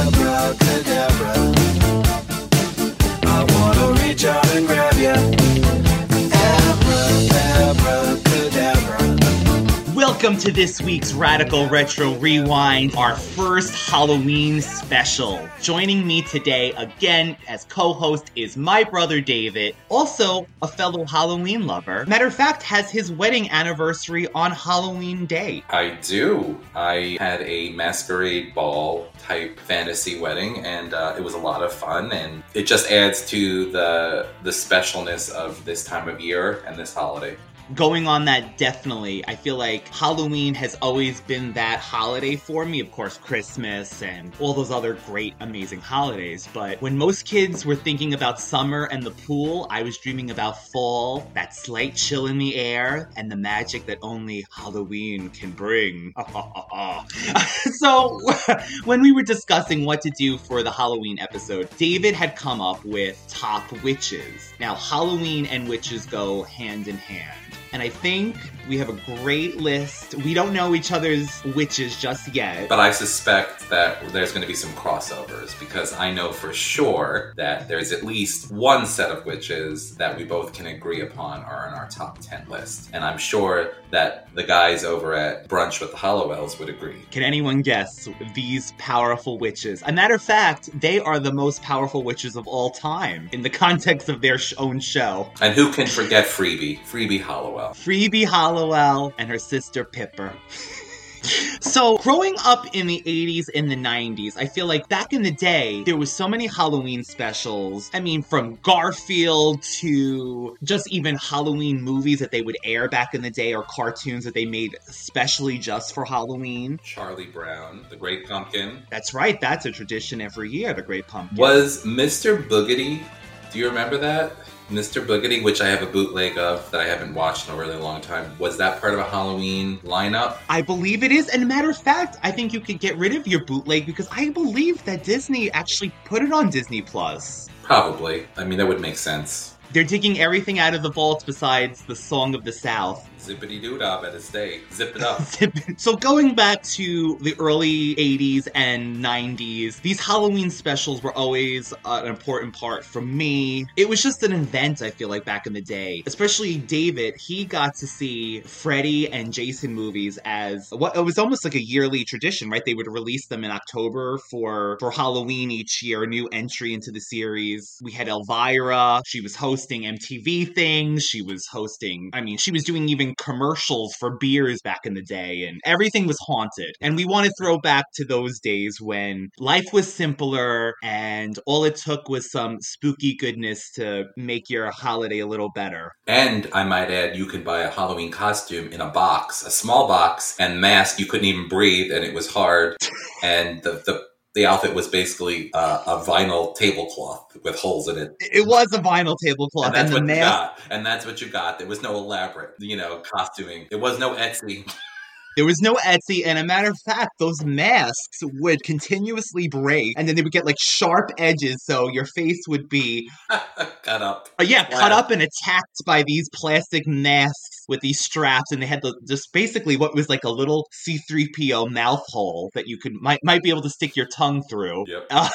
Abracadabra. I wanna reach out and grab ya. Welcome to this week's Radical Retro Rewind, our first Halloween special. Joining me today again as co host is my brother David, also a fellow Halloween lover. Matter of fact, has his wedding anniversary on Halloween Day. I do. I had a masquerade ball type fantasy wedding, and uh, it was a lot of fun. And it just adds to the the specialness of this time of year and this holiday. Going on that, definitely. I feel like Halloween has always been that holiday for me. Of course, Christmas and all those other great, amazing holidays. But when most kids were thinking about summer and the pool, I was dreaming about fall, that slight chill in the air, and the magic that only Halloween can bring. so, when we were discussing what to do for the Halloween episode, David had come up with top witches. Now, Halloween and witches go hand in hand. And I think we have a great list. We don't know each other's witches just yet. But I suspect that there's going to be some crossovers because I know for sure that there's at least one set of witches that we both can agree upon are in our top 10 list. And I'm sure that the guys over at Brunch with the Halliwells would agree. Can anyone guess these powerful witches? A matter of fact, they are the most powerful witches of all time in the context of their sh- own show. And who can forget Freebie? Freebie Halliwell. Freebie Halliwell and her sister Pipper. So, growing up in the 80s and the 90s, I feel like back in the day, there was so many Halloween specials. I mean, from Garfield to just even Halloween movies that they would air back in the day or cartoons that they made especially just for Halloween. Charlie Brown, the Great Pumpkin. That's right, that's a tradition every year, the Great Pumpkin. Was Mr. Boogedy, do you remember that? Mr. Boogedy, which I have a bootleg of that I haven't watched in a really long time, was that part of a Halloween lineup? I believe it is. And matter of fact, I think you could get rid of your bootleg because I believe that Disney actually put it on Disney Plus. Probably. I mean, that would make sense. They're digging everything out of the vault besides the Song of the South. Zippity doo dah, better stay. Zip it up. so going back to the early 80s and 90s, these Halloween specials were always an important part for me. It was just an event, I feel like, back in the day. Especially David, he got to see Freddy and Jason movies as what it was almost like a yearly tradition, right? They would release them in October for for Halloween each year, a new entry into the series. We had Elvira, she was hosting MTV things, she was hosting, I mean, she was doing even commercials for beers back in the day, and everything was haunted. And we want to throw back to those days when life was simpler and all it took was some spooky goodness to make your holiday a little better. And I might add, you could buy a Halloween costume in a box, a small box, and mask. You couldn't even breathe, and it was hard. and the, the the outfit was basically uh, a vinyl tablecloth with holes in it. It was a vinyl tablecloth, And that's and, what you got. And that's what you got. There was no elaborate, you know, costuming. There was no Etsy. There was no Etsy, and a matter of fact, those masks would continuously break, and then they would get like sharp edges, so your face would be, Cut up. uh, yeah, cut up and attacked by these plastic masks with these straps, and they had the, just basically what was like a little C-3PO mouth hole that you could might might be able to stick your tongue through. Yep.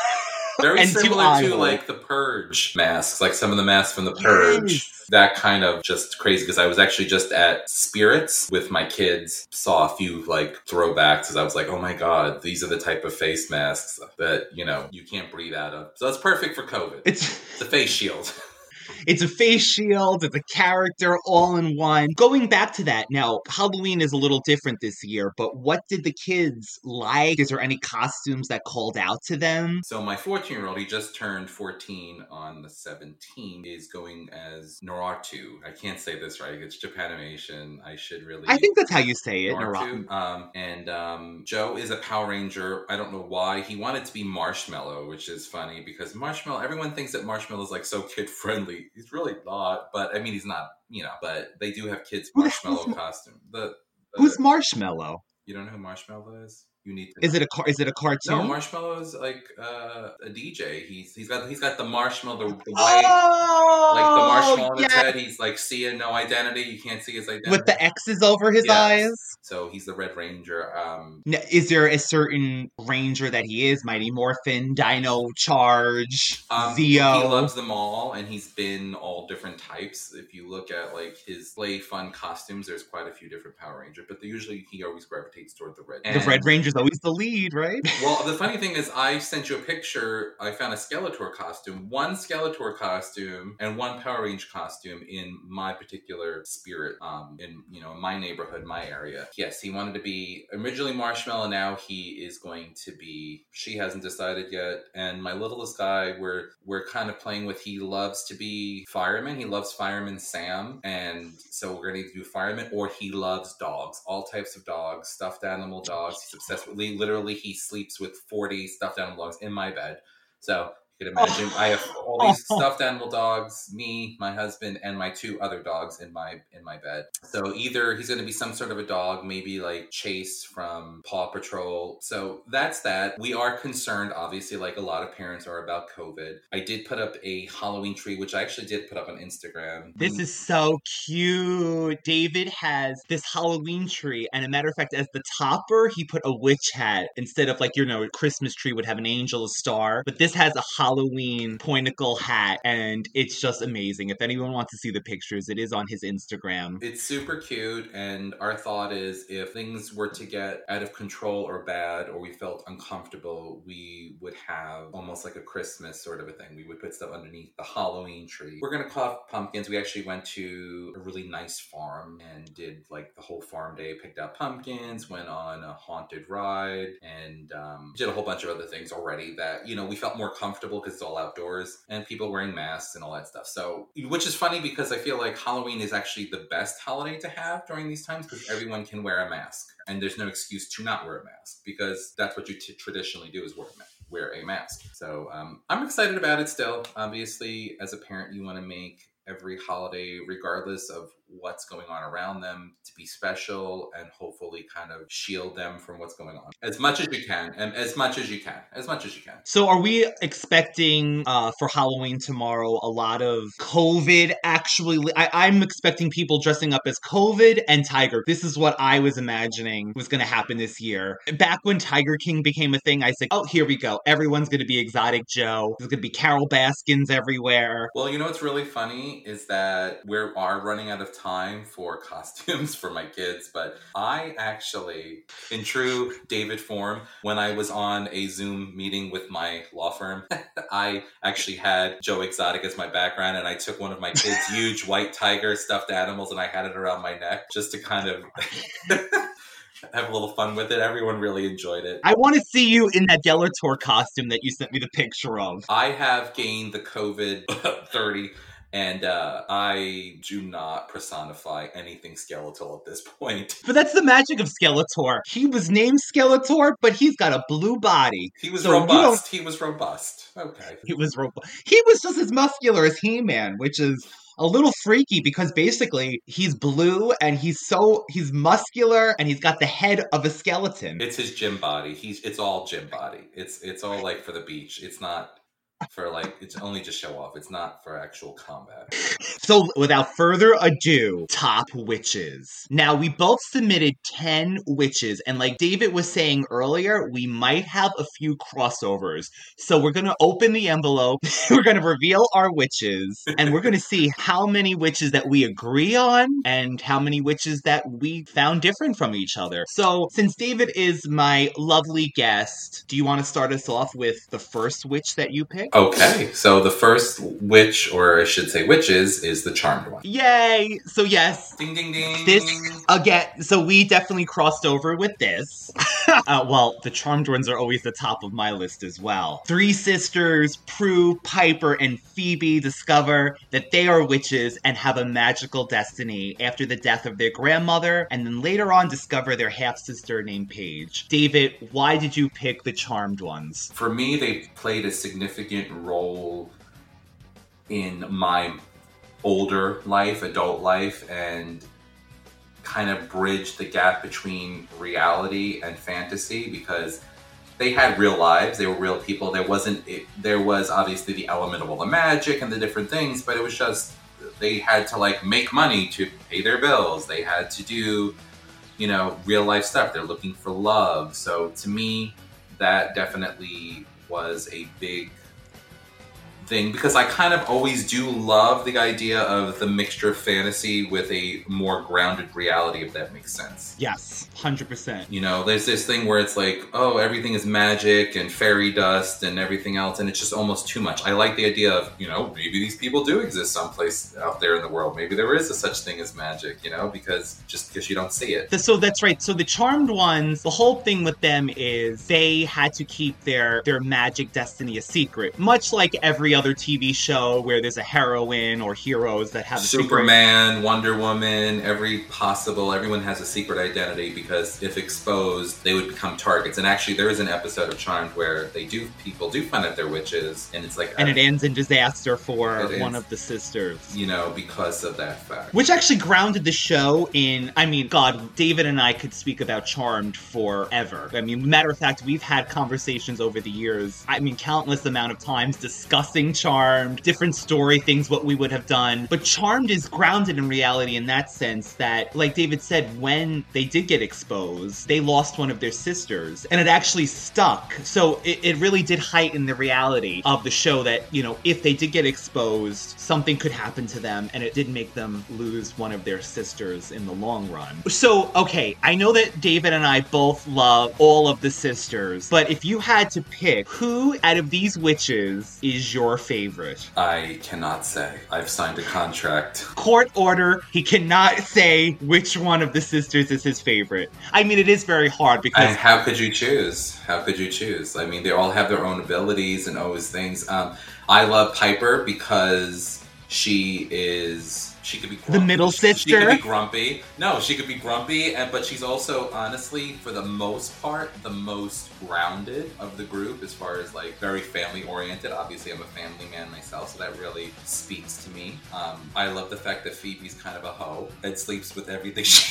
Uh, Very similar to like the Purge masks, like some of the masks from the Purge. Yes. That kind of just crazy because I was actually just at Spirits with my kids, saw a few like throwbacks because I was like, oh my god, these are the type of face masks that you know you can't breathe out of. So it's perfect for COVID. It's It's a face shield. It's a face shield, it's a character all in one. Going back to that, now, Halloween is a little different this year, but what did the kids like? Is there any costumes that called out to them? So my 14 year old, he just turned 14 on the 17th, is going as Noratu. I can't say this right. It's Japanimation. I should really. I think that's how you say it, Naruto. Naruto. Um, and um, Joe is a Power Ranger. I don't know why he wanted to be Marshmello, which is funny because Marshmello. Everyone thinks that Marshmello is like so kid friendly. He's really not. But I mean, he's not. You know. But they do have kids Who the hell's Marshmello Mar- costume. The, the Who's Marshmello? you don't know who Marshmello is? You need to. Is it a car? Is it a cartoon? No, Marshmello is like uh, a DJ. He's he's got he's got the marshmallow, the, the white, oh, like the marshmallow on his head. He's like seeing no identity. You can't see his identity. with the X's over his Yes. eyes. So he's the Red Ranger. Um, N- Is there a certain ranger that he is? Mighty Morphin, Dino Charge, Um, Zeo. He loves them all, and he's been all different types. If you look at like his play fun costumes, there's quite a few different Power Ranger, but usually he always gravitates toward the red. the Red Ranger's always the lead, right? Well, the funny thing is, I sent you a picture. I found a Skeletor costume, one Skeletor costume, and one Power Range costume in my particular spirit. Um, in you know my neighborhood, my area. Yes, he wanted to be originally Marshmello. Now he is going to be. She hasn't decided yet. And my littlest guy, we're we're kind of playing with. He loves to be fireman. He loves fireman Sam, and so we're gonna do fireman. Or he loves dogs, all types of dogs, stuffed animal dogs. He's obsessed Literally, he sleeps with forty stuffed animal dogs in my bed. So can imagine I have all these stuffed animal dogs, me, my husband, and my two other dogs in my in my bed. So either he's going to be some sort of a dog, maybe like Chase from Paw Patrol. So that's that. We are concerned, obviously, like a lot of parents are about COVID. I did put up a Halloween tree, which I actually did put up on Instagram. This is so cute. David has this Halloween tree, and a matter of fact, as the topper, he put a witch hat instead of like you know a Christmas tree would have an angel, a star. But this has a Halloween pointicle hat, and it's just amazing. If anyone wants to see the pictures, it is on his Instagram. It's super cute, and our thought is if things were to get out of control or bad, or we felt uncomfortable, we would have almost like a Christmas sort of a thing. We would put stuff underneath the Halloween tree. We're gonna cough pumpkins. We actually went to a really nice farm and did like the whole farm day, picked out pumpkins, went on a haunted ride, and um, did a whole bunch of other things already that you know we felt more comfortable because it's all outdoors and people wearing masks and all that stuff. So, which is funny because I feel like Halloween is actually the best holiday to have during these times because everyone can wear a mask and there's no excuse to not wear a mask because that's what you t- traditionally do is wear a mask. Wear a mask. So um, I'm excited about it still. Obviously, as a parent, you want to make every holiday, regardless of what's going on around them, to be special and hopefully kind of shield them from what's going on as much as you can, and as much as you can, as much as you can. So, are we expecting uh, for Halloween tomorrow a lot of COVID? Actually, I- I'm expecting people dressing up as COVID and Tiger. This is what I was imagining was going to happen this year. Back when Tiger King became a thing, I said, "Oh, here we go. Everyone's going to be Exotic Joe. There's going to be Carol Baskins everywhere." Well, you know what's really funny is that we are running out of time for costumes for my kids, but I actually, in true David form, when I was on a Zoom meeting with my law firm, I actually had Joe Exotic as my background, and I took one of my kids' huge white tiger stuffed animals and I had it around my neck just to kind of. Have a little fun with it. Everyone really enjoyed it. I want to see you in that Delator costume that you sent me the picture of. I have gained the COVID 30 and uh, I do not personify anything skeletal at this point. But that's the magic of Skeletor. He was named Skeletor, but he's got a blue body. He was So robust. He was robust. Okay. He was ro- he was just as muscular as He-Man, which is a little freaky because basically he's blue and he's so he's muscular and he's got the head of a skeleton. It's his gym body. He's it's all gym body. It's it's all like for the beach. It's not for like it's only to show off. It's not for actual combat. So, without further ado, top witches. Now, we both submitted 10 witches, and like David was saying earlier, we might have a few crossovers. So, we're going to open the envelope, we're going to reveal our witches, and we're going to see how many witches that we agree on and how many witches that we found different from each other. So, since David is my lovely guest, do you want to start us off with the first witch that you picked? Okay, so the first witch, or I should say witches, is the charmed one. Yay! So, yes, Ding ding ding. This again, so we definitely crossed over with this. uh, well, the charmed ones are always the top of my list as well. Three sisters, Prue, Piper, and Phoebe discover that they are witches and have a magical destiny after the death of their grandmother, and then later on discover their half sister named Paige. David, why did you pick the charmed ones? For me, they played a significant role in my older life, adult life, and kind of bridge the gap between reality and fantasy because they had real lives, they were real people. There wasn't, it, there was obviously the element of all the magic and the different things, but it was just they had to like make money to pay their bills. They had to do, you know, real life stuff. They're looking for love. So to me, that definitely was a big thing because I kind of always do love the idea of the mixture of fantasy with a more grounded reality, if that makes sense. Yes, 100%. You know, there's this thing where it's like, oh, everything is magic and fairy dust and everything else, and it's just almost too much. I like the idea of, you know, maybe these people do exist someplace out there in the world. Maybe there is a such thing as magic, you know, because just because you don't see it. So that's right. So the charmed ones, the whole thing with them is they had to keep their their magic destiny a secret, much like every other TV show where there's a heroine or heroes that have secret. Superman, Wonder Woman, every possible, everyone has a secret identity because if exposed, they would become targets. And actually, there is an episode of Charmed where they do, people do find out they're witches, and it's like, And it ends in disaster for one of the sisters. you know, because of that fact. Which actually grounded the show in, I mean, God, David and I could speak about Charmed forever. I mean, matter of fact, we've had conversations over the years, I mean, countless amount of times discussing Charmed, different story things, what we would have done. But Charmed is grounded in reality in that sense that, like David said, when they did get exposed, they lost one of their sisters, and it actually stuck. So it, it really did heighten the reality of the show that, you know, if they did get exposed, something could happen to them, and it did make them lose one of their sisters in the long run. So, okay, I know that David and I both love all of the sisters, but if you had to pick who out of these witches is your favorite? I cannot say. I've signed a contract. Court order, he cannot say which one of the sisters is his favorite. I mean, it is very hard because. And how could you choose? How could you choose? I mean, they all have their own abilities and always things. Um, I love Piper because she is. She could be grumpy. The middle sister. She could be grumpy. No, she could be grumpy, and but she's also honestly, for the most part, the most grounded of the group as far as like very family oriented. Obviously, I'm a family man myself, so that really speaks to me. Um, I love the fact that Phoebe's kind of a hoe and sleeps with everything she.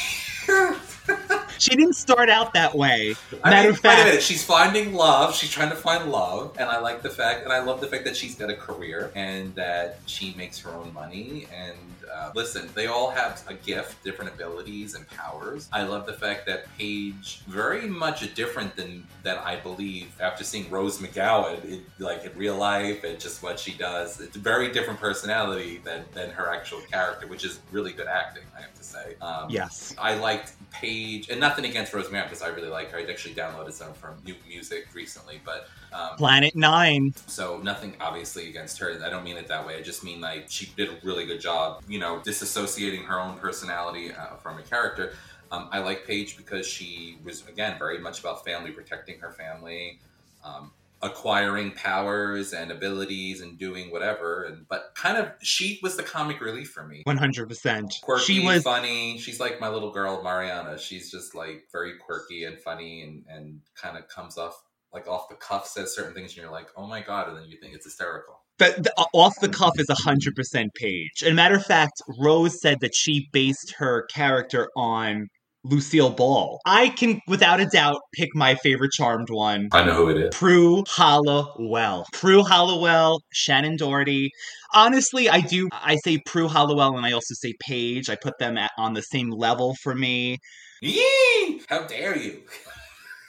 She didn't start out that way. I Matter mean, of wait a fact, minute. She's finding love. She's trying to find love, and I like the fact, and I love the fact that she's got a career and that she makes her own money. And uh, listen, they all have a gift, different abilities and powers. I love the fact that Paige, very much different than than I believe after seeing Rose McGowan, it, like in real life and just what she does. It's a very different personality than than her actual character, which is really good acting. I have to say. Um, yes. I liked Paige, and nothing against Rosemary because I really like her. I actually downloaded some from new music recently, but um, Planet Nine. so nothing obviously against her. I don't mean it that way. I just mean like she did a really good job, you know, disassociating her own personality uh, from a character. Um, I like Paige because she was again very much about family, protecting her family, um, acquiring powers and abilities, and doing whatever. And but kind of she was the comic relief for me One hundred percent. quirky, She was funny. She's like my little girl Mariana. She's just like very quirky and funny and and kind of comes off like off the cuff says certain things, and you're like, "Oh my god!" and then you think it's hysterical. but the uh, off the cuff is hundred percent Paige. And matter of fact, Rose said that she based her character on Lucille Ball. I can, without a doubt, pick my favorite Charmed one. I know who it is. Prue Halliwell. Prue Halliwell, Shannen Doherty. Honestly, I do. I say Prue Halliwell and I also say Paige. I put them at, on the same level for me. Yee! How dare you?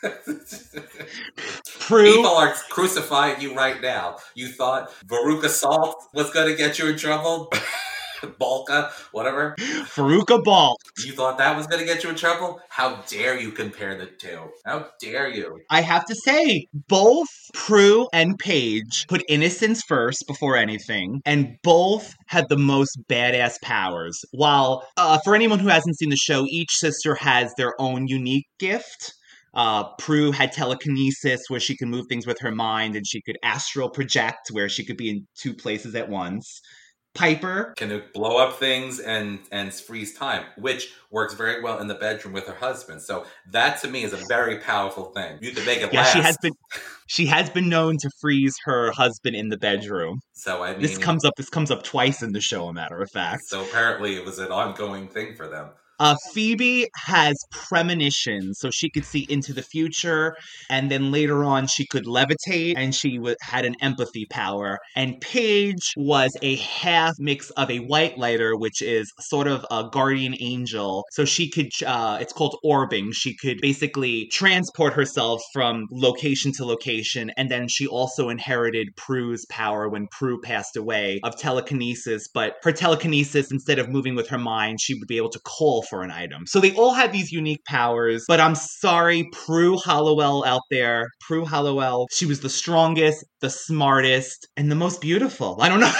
Prue. People are crucifying you right now. You thought Veruca Salt was going to get you in trouble? Balka, whatever. Faruka Ball. You thought that was going to get you in trouble? How dare you compare the two? How dare you? I have to say, both Prue and Paige put innocence first before anything, and both had the most badass powers. While, uh, for anyone who hasn't seen the show, each sister has their own unique gift. Uh, Prue had telekinesis where she could move things with her mind and she could astral project where she could be in two places at once. Piper, Can blow up things and and freeze time, which works very well in the bedroom with her husband. So that to me is a very powerful thing. You can make it yeah, last. she has been she has been known to freeze her husband in the bedroom. so I mean, This comes up this comes up twice in the show, a matter of fact. So apparently, it was an ongoing thing for them. Uh, Phoebe has premonitions, so she could see into the future, and then later on she could levitate, and she w- had an empathy power. And Paige was a half mix of a white lighter, which is sort of a guardian angel. So she could, uh, it's called orbing. She could basically transport herself from location to location, and then she also inherited Prue's power when Prue passed away of telekinesis. But her telekinesis, instead of moving with her mind, she would be able to call for an item. So they all had these unique powers. But I'm sorry, Prue Halliwell out there, Prue Halliwell, she was the strongest, the smartest, and the most beautiful. I don't know.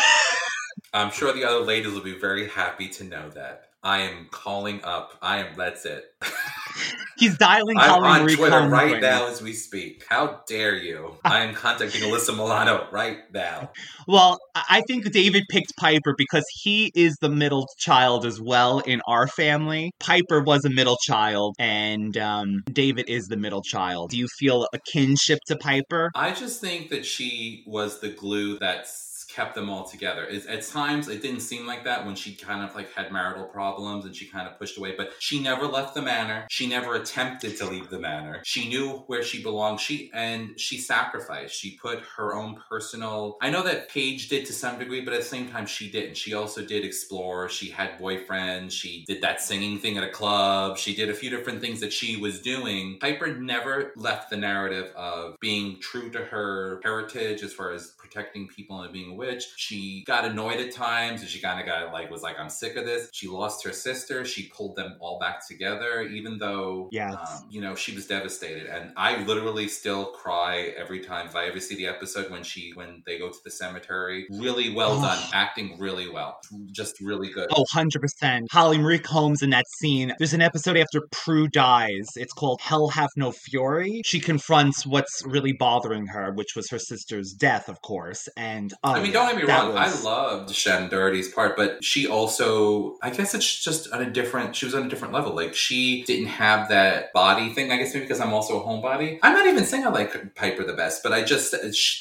I'm sure the other ladies will be very happy to know that. I am calling up. I am. That's it. He's dialing I'm on Twitter right now as we speak. How dare you? I am contacting Alyssa Milano right now. Well, I think David picked Piper because he is the middle child as well in our family. Piper was a middle child, and um, David is the middle child. Do you feel a kinship to Piper? I just think that she was the glue that kept them all together. It's, at times, it didn't seem like that when she kind of like had marital problems and she kind of pushed away. But she never left the manor. She never attempted to leave the manor. She knew where she belonged. She and she sacrificed. She put her own personal. I know that Paige did to some degree, but at the same time, she didn't. She also did explore. She had boyfriends. She did that singing thing at a club. She did a few different things that she was doing. Piper never left the narrative of being true to her heritage as far as protecting people and being witch. She got annoyed at times and she kind of got like, was like, I'm sick of this. She lost her sister. She pulled them all back together, even though, Yes. um, you know, she was devastated. And I literally still cry every time if I ever see the episode when she, when they go to the cemetery. Really well done. Acting really well. Just really good. Oh, 100%. Holly Marie Combs in that scene. There's an episode after Prue dies. It's called Hell Have No Fury. She confronts what's really bothering her, which was her sister's death, of course. And oh, I mean, don't get me wrong. was- I loved Shannen Doherty's part, but she also, I guess it's just on a different, she was on a different level. Like, she didn't have that body thing. I guess maybe because I'm also a homebody. I'm not even saying I like Piper the best, but I just,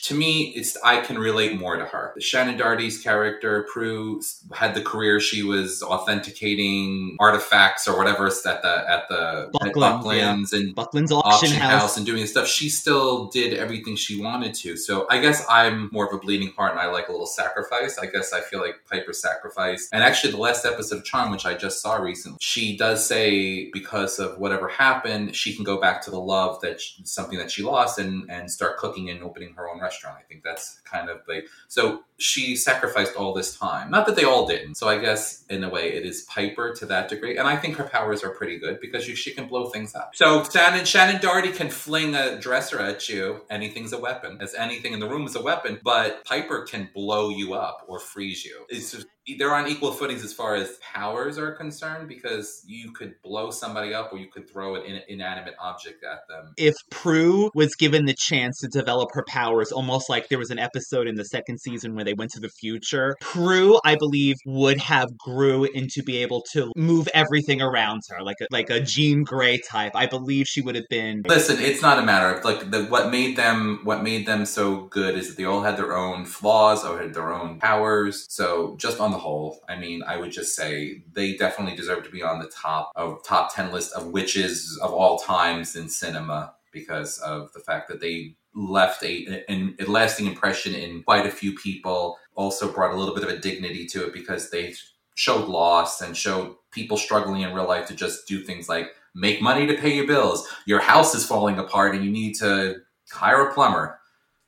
to me, it's, I can relate more to her. Shannen Doherty's character, Prue, had the career she was authenticating artifacts or whatever at the, at the, at Buckland's, Buckland's and Buckland's auction, auction house. house and doing stuff. She still did everything she wanted to. So I guess I'm more of a bleeding heart and I like a little sacrifice. I guess I feel like Piper sacrificed. And actually, the last episode of Charm, which I just saw recently, she does say because of whatever happened, she can go back to the love that she, something that she lost and and start cooking and opening her own restaurant. I think that's kind of like so she sacrificed all this time. Not that they all didn't. So I guess in a way it is Piper to that degree. And I think her powers are pretty good because she can blow things up. So Shannen Shannen Doherty can fling a dresser at you. Anything's a weapon. As anything in the room is a weapon. But Piper can blow you up or freeze you. It's they're on equal footings as far as powers are concerned because you could blow somebody up or you could throw an in- inanimate object at them. if Prue was given the chance to develop her powers, almost like there was an episode in the second season where they went to the future, Prue, I believe, would have grew into be able to move everything around her, like a, like a Jean Grey type. I believe she would have been. Listen, it's not a matter of like the, what made them what made them so good is that they all had their own flaws or had their own powers. So just on the whole, I mean, I would just say they definitely deserve to be on the top of top ten list of witches of all times in cinema because of the fact that they left a an, a lasting impression in quite a few people. Also brought a little bit of a dignity to it because they showed loss and showed people struggling in real life to just do things like make money to pay your bills. Your house is falling apart and you need to hire a plumber.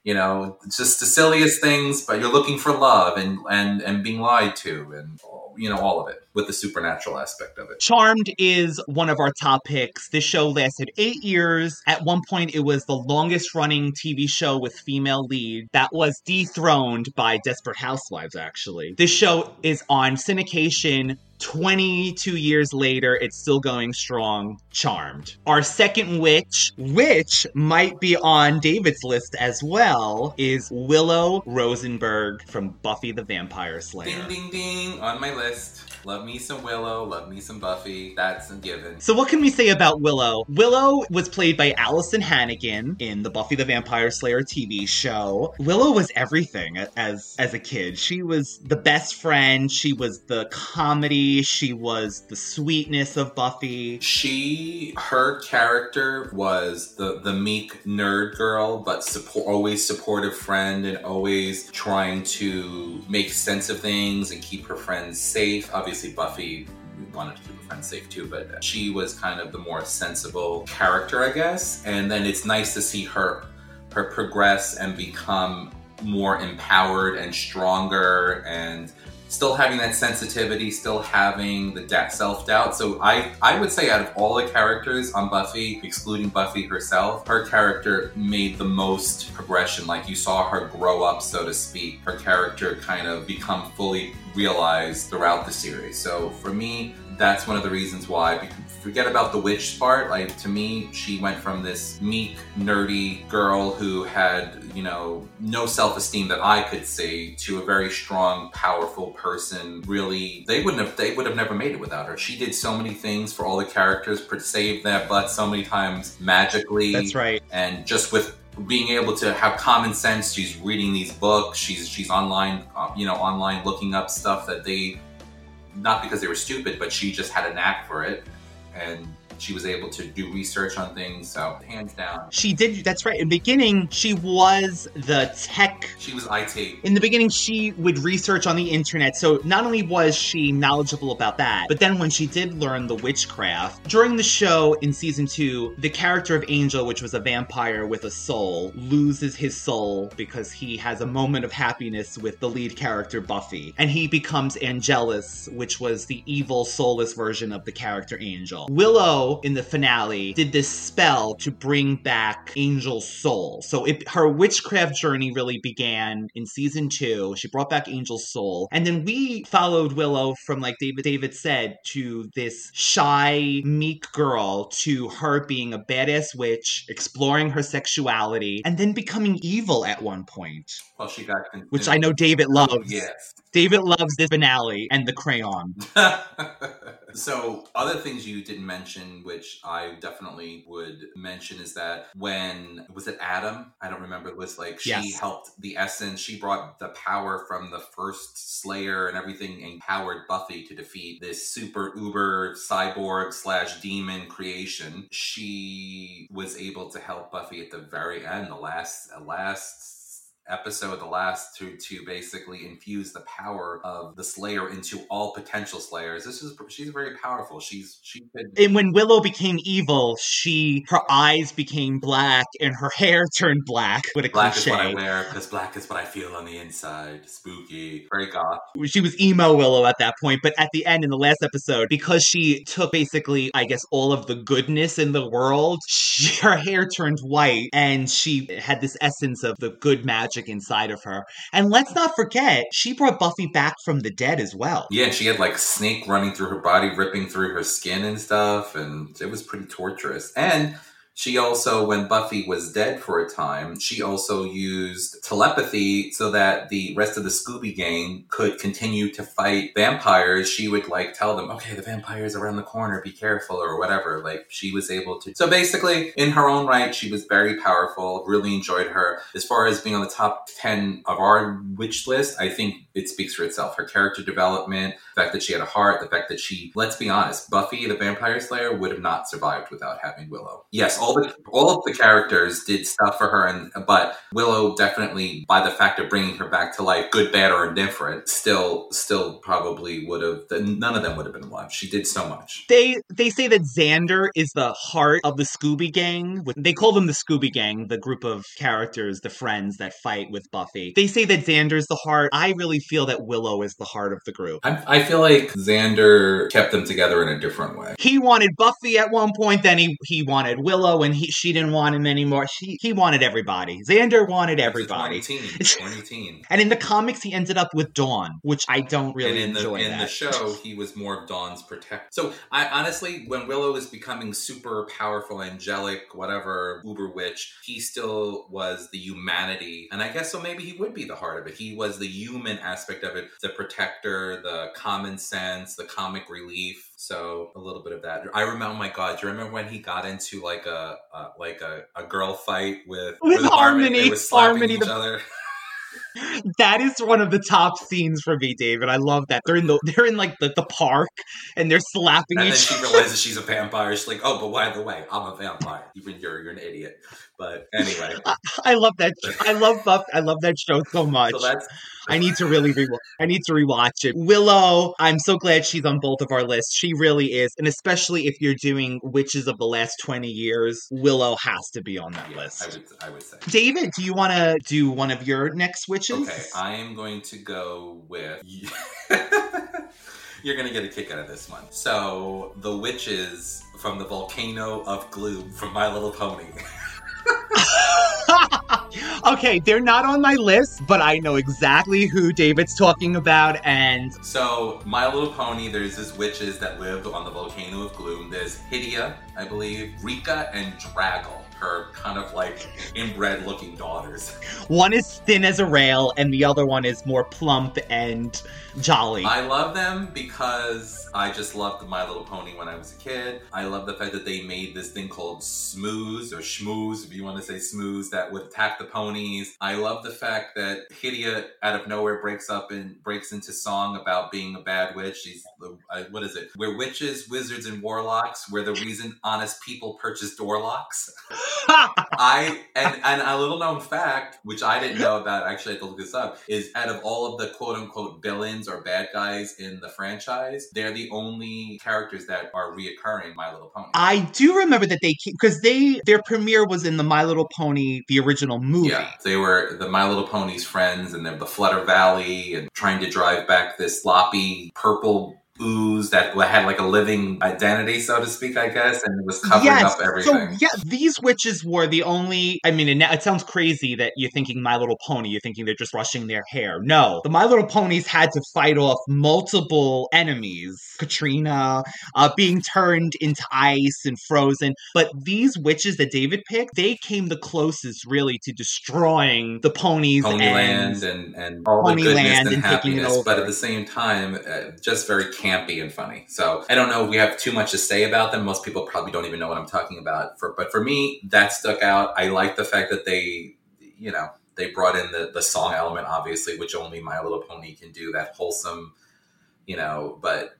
You know, just the silliest things, but you're looking for love and and and being lied to and you know all of it with the supernatural aspect of it. Charmed is one of our top picks. This show lasted eight years. At one point, it was the longest running TV show with female lead that was dethroned by Desperate Housewives, actually. This show is on syndication 22 years later, it's still going strong. Charmed. Our second witch, which might be on David's list as well, is Willow Rosenberg from Buffy the Vampire Slayer. Ding ding ding on my list. Love me some Willow, love me some Buffy. That's a given. So what can we say about Willow? Willow was played by Alyson Hannigan in the Buffy the Vampire Slayer TV show. Willow was everything as as a kid. She was the best friend, she was the comedy, she was the sweetness of Buffy. She, her character was the the meek nerd girl, but support, always supportive friend, and always trying to make sense of things and keep her friends safe. Obviously, Buffy wanted to keep her friends safe too, but she was kind of the more sensible character, I guess. And then it's nice to see her her progress and become more empowered and stronger and still having that sensitivity, still having the da- self doubt. So I, I would say out of all the characters on Buffy, excluding Buffy herself, her character made the most progression. Like you saw her grow up, so to speak. Her character kind of become fully realized throughout the series. So for me, that's one of the reasons why. Forget about the witch part. Like to me, she went from this meek, nerdy girl who had, you know, no self-esteem that I could see to a very strong, powerful person. Really, they wouldn't have they would have never made it without her. She did so many things for all the characters, saved their butts so many times magically. That's right. And just with being able to have common sense, she's reading these books. She's she's online, uh, you know, online looking up stuff that they not because they were stupid, but she just had a knack for it, and she was able to do research on things. So hands down, She did that's right. In the beginning, she was the tech she was IT. in the beginning she would research on the internet so not only was she knowledgeable about that but then when she did learn the witchcraft during the show in season two the character of angel which was a vampire with a soul loses his soul because he has a moment of happiness with the lead character buffy and he becomes angelus which was the evil soulless version of the character angel willow in the finale did this spell to bring back angel's soul so it, her witchcraft journey really began in season two. She brought back Angel's soul. And then we followed Willow from, like David David said, to this shy, meek girl to her being a badass witch, exploring her sexuality, and then becoming evil at one point. Well, she got Which I know David loves. Yes. David loves this finale and the crayon. so other things you didn't mention which i definitely would mention is that when was it adam? I don't remember. It was like she Yes. helped the essence. She brought the power from the first slayer and everything empowered buffy to defeat this super uber cyborg slash demon creation. She was able to help buffy at the very end the last the last episode, the last to to basically infuse the power of the Slayer into all potential Slayers. This is she's very powerful. She's she could And when Willow became evil, she her eyes became black and her hair turned black. What a black is what I wear because black is what I feel on the inside. Spooky, very goth. she was emo Willow at that point, but at the end in the last episode, because she took basically, I guess, all of the goodness in the world, she, her hair turned white and she had this essence of the good magic magic inside of her. And let's not forget, she brought Buffy back from the dead as well. Yeah, she had like snake running through her body, ripping through her skin and stuff, and it was pretty torturous. And she also, when Buffy was dead for a time, she also used telepathy so that the rest of the Scooby Gang could continue to fight vampires. She would like tell them, okay, the vampire's around the corner, be careful, or whatever. Like she was able to. So basically, in her own right, she was very powerful, really enjoyed her. As far as being on the top 10 of our witch list, I think it speaks for itself. Her character development, the fact that she had a heart, the fact that she, let's be honest, Buffy the Vampire Slayer would have not survived without having Willow. Yes, all the all of the characters did stuff for her, and but Willow definitely, by the fact of bringing her back to life, good, bad, or indifferent, still still probably would have. None of them would have been alive. She did so much. They they say that Xander is the heart of the Scooby Gang. They call them the Scooby Gang, the group of characters, the friends that fight with Buffy. They say that Xander's the heart. I really feel that Willow is the heart of the group. I, I feel like Xander kept them together in a different way. He wanted Buffy at one point, then he he wanted Willow, and he she didn't want him anymore. She he wanted everybody. Xander wanted everybody. 20 teen, 20 teen. And in the comics, he ended up with Dawn, which I don't really and in enjoy. the in the show, he was more of Dawn's protector. So I honestly, when Willow is becoming super powerful, angelic, whatever, uber witch, he still was the humanity, and I guess so. Maybe he would be the heart of it. He was the human aspect of it, the protector, the common sense, the comic relief. So a little bit of that. I remember. Oh my god! Do you remember when he got into like a, a like a, a girl fight with With Harmony, They was slapping Harmony, each the- other. That is one of the top scenes for me, David. I love that. They're in the they're in like the, the park and they're slapping each other. And then she realizes she's a vampire. She's like, "Oh, but by the way, I'm a vampire. Even you're you're an idiot." But anyway, I love that. I love Buff. I love that show so much. so that's I need to really re- I need to rewatch it. Willow, I'm so glad she's on both of our lists. She really is, and especially if you're doing witches of the last 20 years, Willow has to be on that yeah, I list. would I would say. David, do you want to do one of your next witches? Okay, I am going to go with. You're gonna get a kick out of this one. So the witches from the volcano of gloom from My Little Pony. okay, they're not on my list, but I know exactly who David's talking about, and So, My Little Pony, there's these witches that lived on the volcano of gloom. There's Hydia, I believe, Reeka, and Draggle, her kind of like inbred looking daughters. one is thin as a rail, and the other one is more plump and jolly. I love them because I just loved My Little Pony when I was a kid. I love the fact that they made this thing called Smooze or Schmooze, if you want to say Smooze, that would attack the ponies. I love the fact that Hydia out of nowhere breaks up and breaks into song about being a bad witch. She's the uh, what is it? We're witches, wizards, and warlocks. We're the reason honest people purchase door locks. I and and a little known fact, which I didn't know about, actually I had to look this up, is out of all of the quote unquote villains or bad guys in the franchise, they're the only characters that are reoccurring My Little Pony. I do remember that they because they their premiere was in the My Little Pony the original movie. Yeah, they were the My Little Pony's friends, and they're the Flutter Valley, and trying to drive back this sloppy purple ooze that had like a living identity, so to speak, I guess, and it was covering yes. up everything. So yeah, these witches were the only. I mean, it, it sounds crazy that you're thinking My Little Pony. You're thinking they're just brushing their hair. No, the My Little Ponies had to fight off multiple enemies. Katrina, uh, being turned into ice and frozen. But these witches that David picked, they came the closest, really, to destroying the ponies and Ponyland and, and all the Ponyland goodness and, and happiness, but at the same time, uh, just very campy and funny. So I don't know if we have too much to say about them. Most people probably don't even know what I'm talking about. For but for me, that stuck out. I like the fact that they, you know, they brought in the the song element, obviously, which only My Little Pony can do. That wholesome, you know, but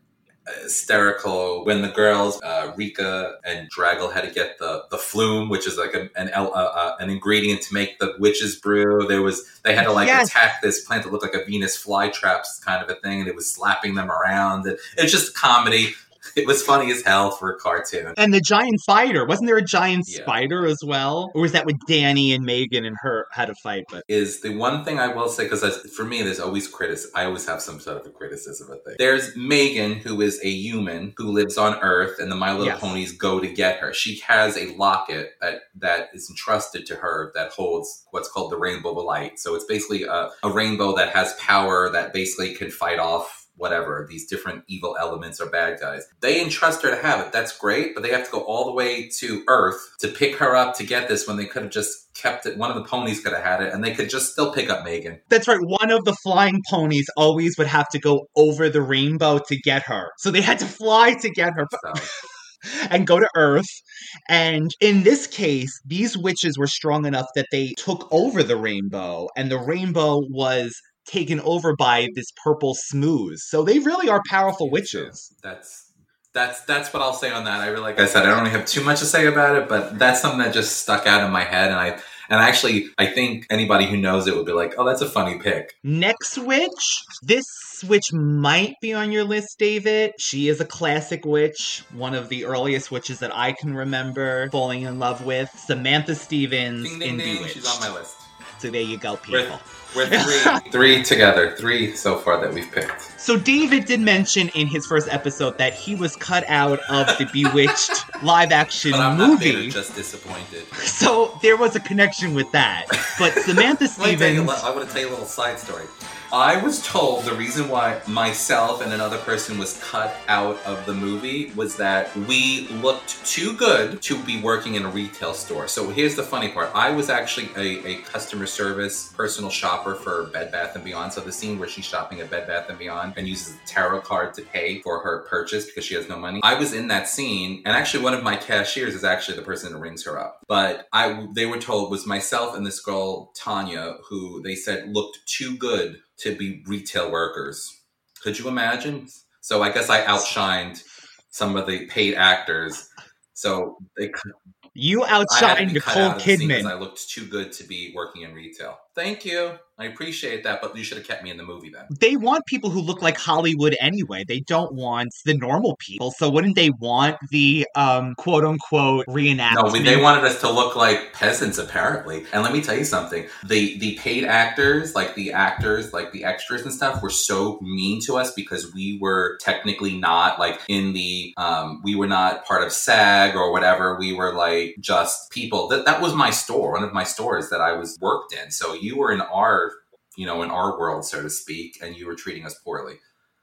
hysterical when the girls uh, Reeka and Draggle had to get the the flume, which is like a, an uh, uh, an ingredient to make the witch's brew. There was they had to like Yes. attack this plant that looked like a Venus flytraps kind of a thing, and it was slapping them around. It- It's just comedy. it was funny as hell for a cartoon. And the giant fighter. Wasn't there a giant Yeah. spider as well? Or was that with Danny and Megan and her had a fight? But is the one thing I will say because for me, there's always criticism. I always have some sort of a criticism of things. There's Megan, who is a human who lives on Earth, and the My Little Yes. Ponies go to get her. She has a locket that that is entrusted to her that holds what's called the Rainbow of Light. So it's basically a, a rainbow that has power that basically can fight off. Whatever these different evil elements or bad guys, they entrust her to have it. That's great, but they have to go all the way to Earth to pick her up to get this when they could have just kept it. One of the ponies could have had it, and they could just still pick up Megan. that's right. One of the flying ponies always would have to go over the rainbow to get her. So they had to fly to get her. So and go to Earth. And in this case, these witches were strong enough that they took over the rainbow, and the rainbow was taken over by this purple Smooze. So they really are powerful witches. that's that's that's what I'll say on that. I really, like I said, I don't really have too much to say about it, but that's something that just stuck out in my head, and I and actually I think anybody who knows it would be like, oh, that's a funny pick. Next witch, this witch might be on your list, David. She is a classic witch, one of the earliest witches that I can remember falling in love with. Samantha Stephens Ding ding in ding, Bewitched. she's on my list. So there you go, We're, people. we're three, three together, three so far that we've picked. So David did mention in his first episode that he was cut out of the Bewitched live action But I'm not bitter, movie. just disappointed. So there was a connection with that. But Samantha Let me tell you, a Stephens I want to tell you a little side story. I was told the reason why myself and another person was cut out of the movie was that we looked too good to be working in a retail store. So here's the funny part. I was actually a, a customer service personal shopper for Bed Bath & Beyond. So the scene where she's shopping at Bed Bath & Beyond and uses a tarot card to pay for her purchase because she has no money. I was in that scene and actually one of my cashiers is actually the person that rings her up. But I they were told was myself and this girl Tanya who they said looked too good to be retail workers. Could you imagine? So I guess I outshined some of the paid actors. So they, you I had to outshined Nicole out of the scene 'cause Kidman. I looked too good to be working in retail. Thank you. I appreciate that, but you should have kept me in the movie then. They want people who look like Hollywood anyway. They don't want the normal people. So wouldn't they want the um quote unquote reenactment? No, they wanted us to look like peasants, apparently. And let me tell you something: the the paid actors, like the actors, like the extras and stuff, were so mean to us because we were technically not like in the um, we were not part of SAG or whatever. We were like just people. That that was my store, one of my stores that I was worked in. So you were in our, you know, in our world, so to speak, and you were treating us poorly.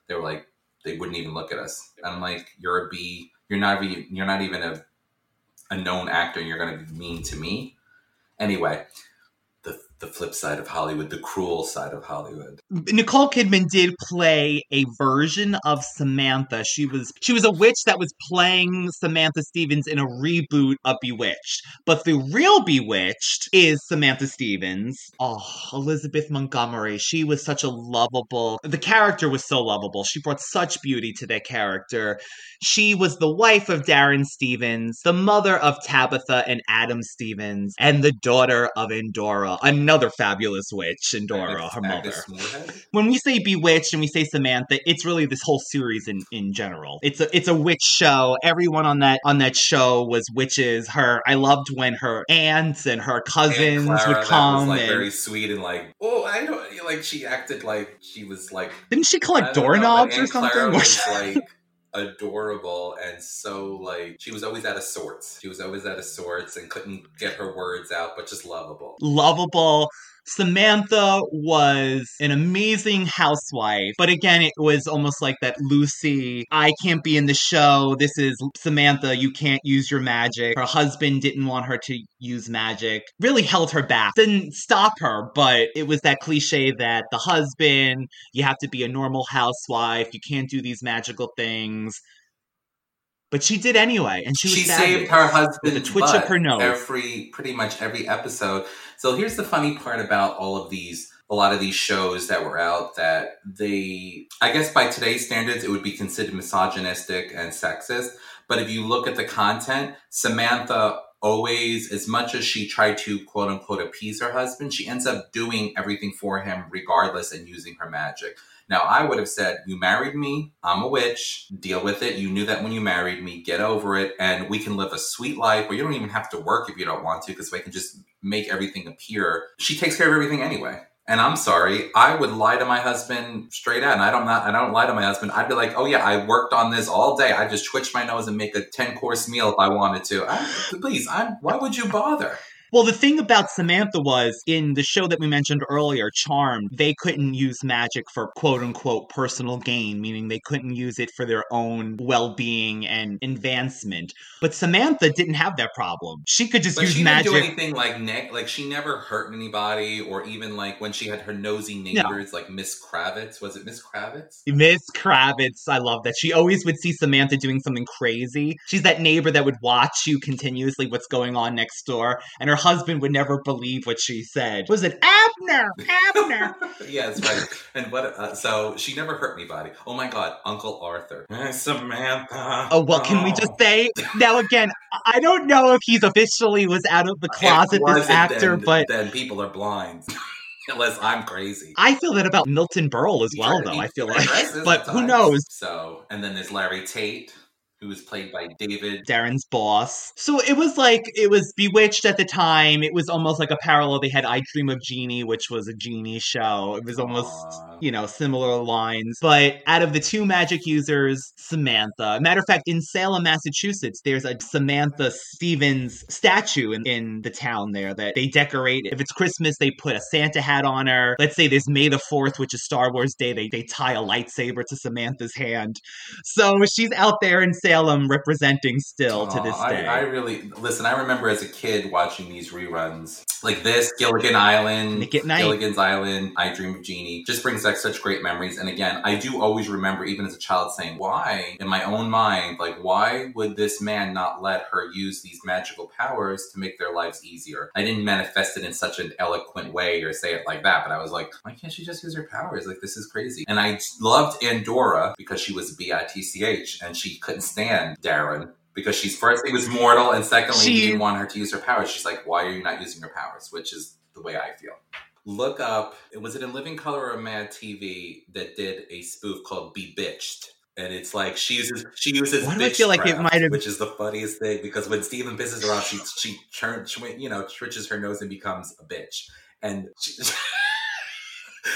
They were like, they wouldn't even look at us. And I'm like, you're a B. You're not. Even, you're not even a a known actor and you're going to be mean to me. Anyway, the flip side of Hollywood, the cruel side of Hollywood. Nicole Kidman did play a version of Samantha. She was she was a witch that was playing Samantha Stephens in a reboot of Bewitched. But the real Bewitched is Samantha Stephens. Oh, Elizabeth Montgomery. She was such a lovable. The character was so lovable. She brought such beauty to that character. She was the wife of Darren Stephens, the mother of Tabitha and Adam Stephens, and the daughter of Endora, another fabulous witch, Endora, Agnes- her mother. when we say bewitched and we say samantha it's really this whole series in in general. It's a it's a witch show. Everyone on that on that show was witches. Her i loved when her aunts and her cousins Clara, would come was like and very sweet and like, oh, I don't like. She acted like she was like didn't she collect know, doorknobs or Clara something was like adorable and so like she was always out of sorts. She was always out of sorts and couldn't get her words out, but just lovable. lovable Samantha was an amazing housewife, but again, it was almost like that Lucy, I can't be in the show. This is Samantha, you can't use your magic. Her husband didn't want her to use magic, really held her back. Didn't stop her, but it was that cliche that the husband, you have to be a normal housewife, you can't do these magical things. But she did anyway, and she She, was saved her husband With a twitch of her nose. every pretty much every episode. So here's the funny part about all of these a lot of these shows that were out that they I guess by today's standards it would be considered misogynistic and sexist. But if you look at the content, Samantha always, as much as she tried to quote unquote appease her husband, she ends up doing everything for him regardless and using her magic. Now, I would have said, You married me, I'm a witch, deal with it. You knew that when you married me, get over it, and we can live a sweet life where you don't even have to work if you don't want to, because I can just make everything appear. She takes care of everything anyway. And I'm sorry, I would lie to my husband straight out. And I don't not I don't lie to my husband. I'd be like, oh yeah, I worked on this all day. I just twitch my nose and make a 10 course meal if I wanted to. I, please, I'm why would you bother? Well, the thing about Samantha was in the show that we mentioned earlier, Charmed, they couldn't use magic for quote unquote personal gain, meaning they couldn't use it for their own well being and advancement. But Samantha didn't have that problem. She could just But use she magic. didn't do anything like Nick. Like she never hurt anybody, or even like when she had her nosy neighbors, like Miss Kravitz. Was it Miss Kravitz? Miss Kravitz, I love that. She always would see Samantha doing something crazy. She's that neighbor that would watch you continuously what's going on next door, and her husband would never believe what she said. Was it Abner? Abner. yes, right. And what? Uh, so she never hurt anybody. Oh my God, Uncle Arthur, Eh, Samantha. Oh well, can we just say now again? I don't know if he's officially was out of the closet, this wasn't, actor, then, but then people are blind. Unless I'm crazy. I feel that about Milton Berle as well, though. I feel like, but who knows? So, and then there's Larry Tate, who was played by David. Darren's boss. So it was like it was Bewitched at the time. It was almost like a parallel. They had I Dream of Jeannie, which was a genie show. It was almost Aw. you know similar lines. But out of the two magic users, Samantha. Matter of fact, in Salem, Massachusetts, there's a Samantha Stephens statue in, in the town there that they decorate. If it's Christmas, they put a Santa hat on her. Let's say there's May the Fourth, which is Star Wars Day. They they tie a lightsaber to Samantha's hand. So she's out there in Salem representing still to this day. I, I really listen. I remember as a kid watching these reruns, like this Gilligan Island, Nick at Night. Gilligan's Island, I Dream of Jeannie, just brings back such great memories. And again, I do always remember, even as a child, saying, "Why?" in my own mind, like, why would this man not let her use these magical powers to make their lives easier? I didn't manifest it in such an eloquent way or say it like that, but I was like, why can't she just use her powers? Like, this is crazy. And I loved Endora because she was B I T C H and she couldn't stand Darren because she's first he was mortal and secondly he She- didn't want her to use her powers. She's like, why are you not using your powers? Which is the way I feel. Look up. Was it in Living Color or Mad TV that did a spoof called "Be Bitched"? And it's like she uses she uses Why do I feel like it might have- which is the funniest thing because when Steven pisses her off, she she turns you know twitches her nose and becomes a bitch, and she,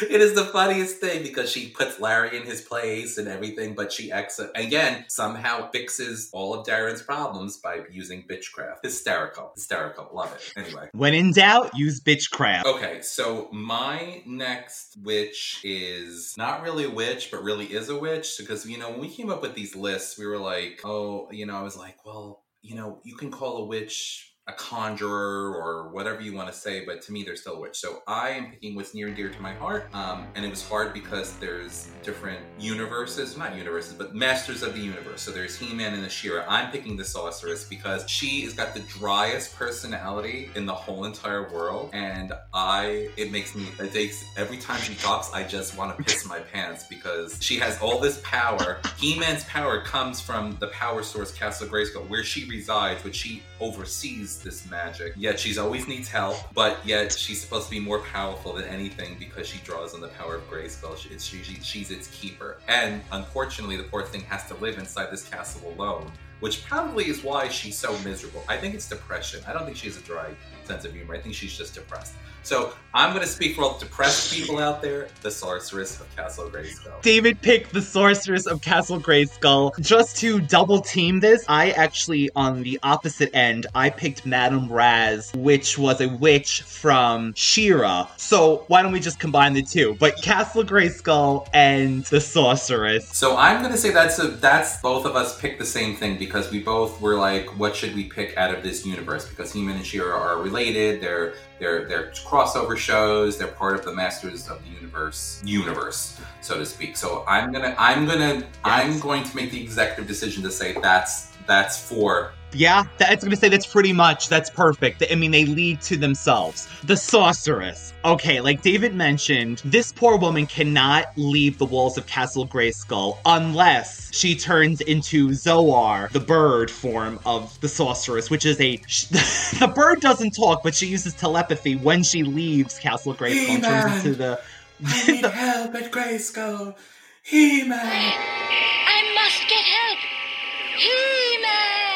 it is the funniest thing because she puts Larry in his place and everything, but she ex again somehow fixes all of Darren's problems by using bitchcraft. Hysterical, hysterical, love it. Anyway. when in doubt, use bitchcraft. Okay, so my next witch is not really a witch, but really is a witch. Because, you know, when we came up with these lists, we were like, oh, you know, I was like, well, you know, you can call a witch a conjurer or whatever you want to say, but to me, they're still a witch. So I am picking what's near and dear to my heart. Um, and it was hard because there's different universes, not universes, but masters of the universe. So there's He Man and the She-Ra. I'm picking the sorceress because she has got the driest personality in the whole entire world. And I, it makes me, it takes, every time she talks, I just want to piss my pants because she has all this power. He Man's power comes from the power source Castle Grayskull, where she resides, which she oversees this magic. Yet she's always needs help, but yet she's supposed to be more powerful than anything because she draws on the power of Grayskull. She, she, she- she's its keeper. And unfortunately, the poor thing has to live inside this castle alone, which probably is why she's so miserable. I think it's depression. I don't think she has a dry sense of humor. I think she's just depressed. So I'm going to speak for all the depressed people out there, the sorceress of Castle Grayskull. David picked the sorceress of Castle Grayskull. Just to double team this, I actually, on the opposite end, I picked Madame Raz, which was a witch from She-Ra. So why don't we just combine the two? But Castle Grayskull and the sorceress. So I'm gonna say that's a that's both of us picked the same thing because we both were like, what should we pick out of this universe? Because He-Man and She-Ra are related. They're they're they're crossover shows. They're part of the Masters of the Universe universe, so to speak. So I'm gonna I'm gonna I'm going to make the executive decision to say that's that's for Yeah, that's gonna say that's pretty much that's perfect. I mean, they lead to themselves. The sorceress. Okay, like David mentioned, this poor woman cannot leave the walls of Castle Grayskull unless she turns into Zoar, the bird form of the sorceress, which is a the bird doesn't talk, but she uses telepathy when she leaves Castle Grayskull and turns into the. I need help at Grayskull. He-Man. I must get help. He-Man.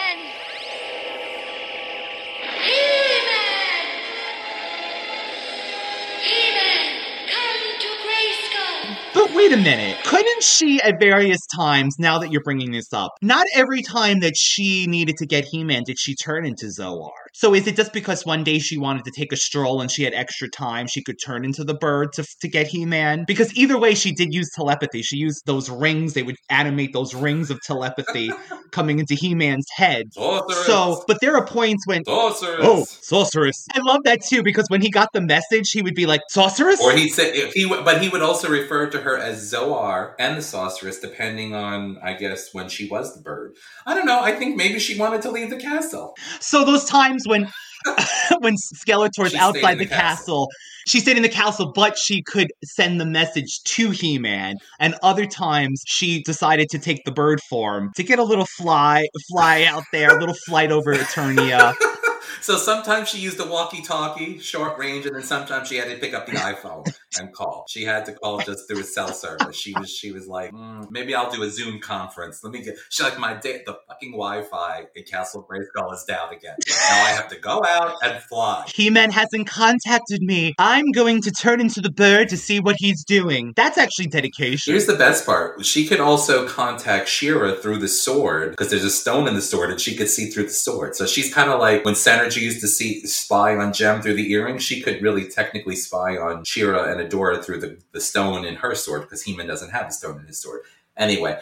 But wait a minute. Couldn't she, at various times, now that you're bringing this up, not every time that she needed to get He Man did she turn into Zoar? So is it just because one day she wanted to take a stroll and she had extra time, she could turn into the bird to, to get He Man? Because either way, she did use telepathy. She used those rings, they would animate those rings of telepathy coming into He Man's head. Sorceress. So, but there are points when. Sorceress. Oh, sorceress. I love that too because when he got the message, he would be like, sorceress? Or he'd say he, but he would also refer to her as Zoar and the sorceress, depending on, I guess, when she was the bird. I don't know. I think maybe she wanted to leave the castle. So those times when when Skeletor's She stayed outside the, the castle. castle. she stayed in the castle, but she could send the message to He-Man. And other times she decided to take the bird form to get a little fly fly out there, a little flight over Eternia. So sometimes she used a walkie-talkie, short range, and then sometimes she had to pick up the iPhone and call. She had to call just through a cell service. She was she was like, "Mm, maybe I'll do a Zoom conference. Let me get. She like my day. the fucking Wi-Fi in Castle Grayskull is down again. Now I have to go out and fly. He-Man hasn't contacted me. I'm going to turn into the bird to see what he's doing. That's actually dedication. Here's the best part. She could also contact She-Ra through the sword because there's a stone in the sword and she could see through the sword. So she's kind of like when Synergy used to see spy on Jem through the earring, she could really technically spy on She-Ra and Adora through the, the stone in her sword because He-Man doesn't have a stone in his sword. Anyway,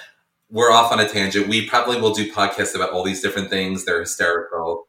we're off on a tangent. We probably will do podcasts about all these different things. They're hysterical.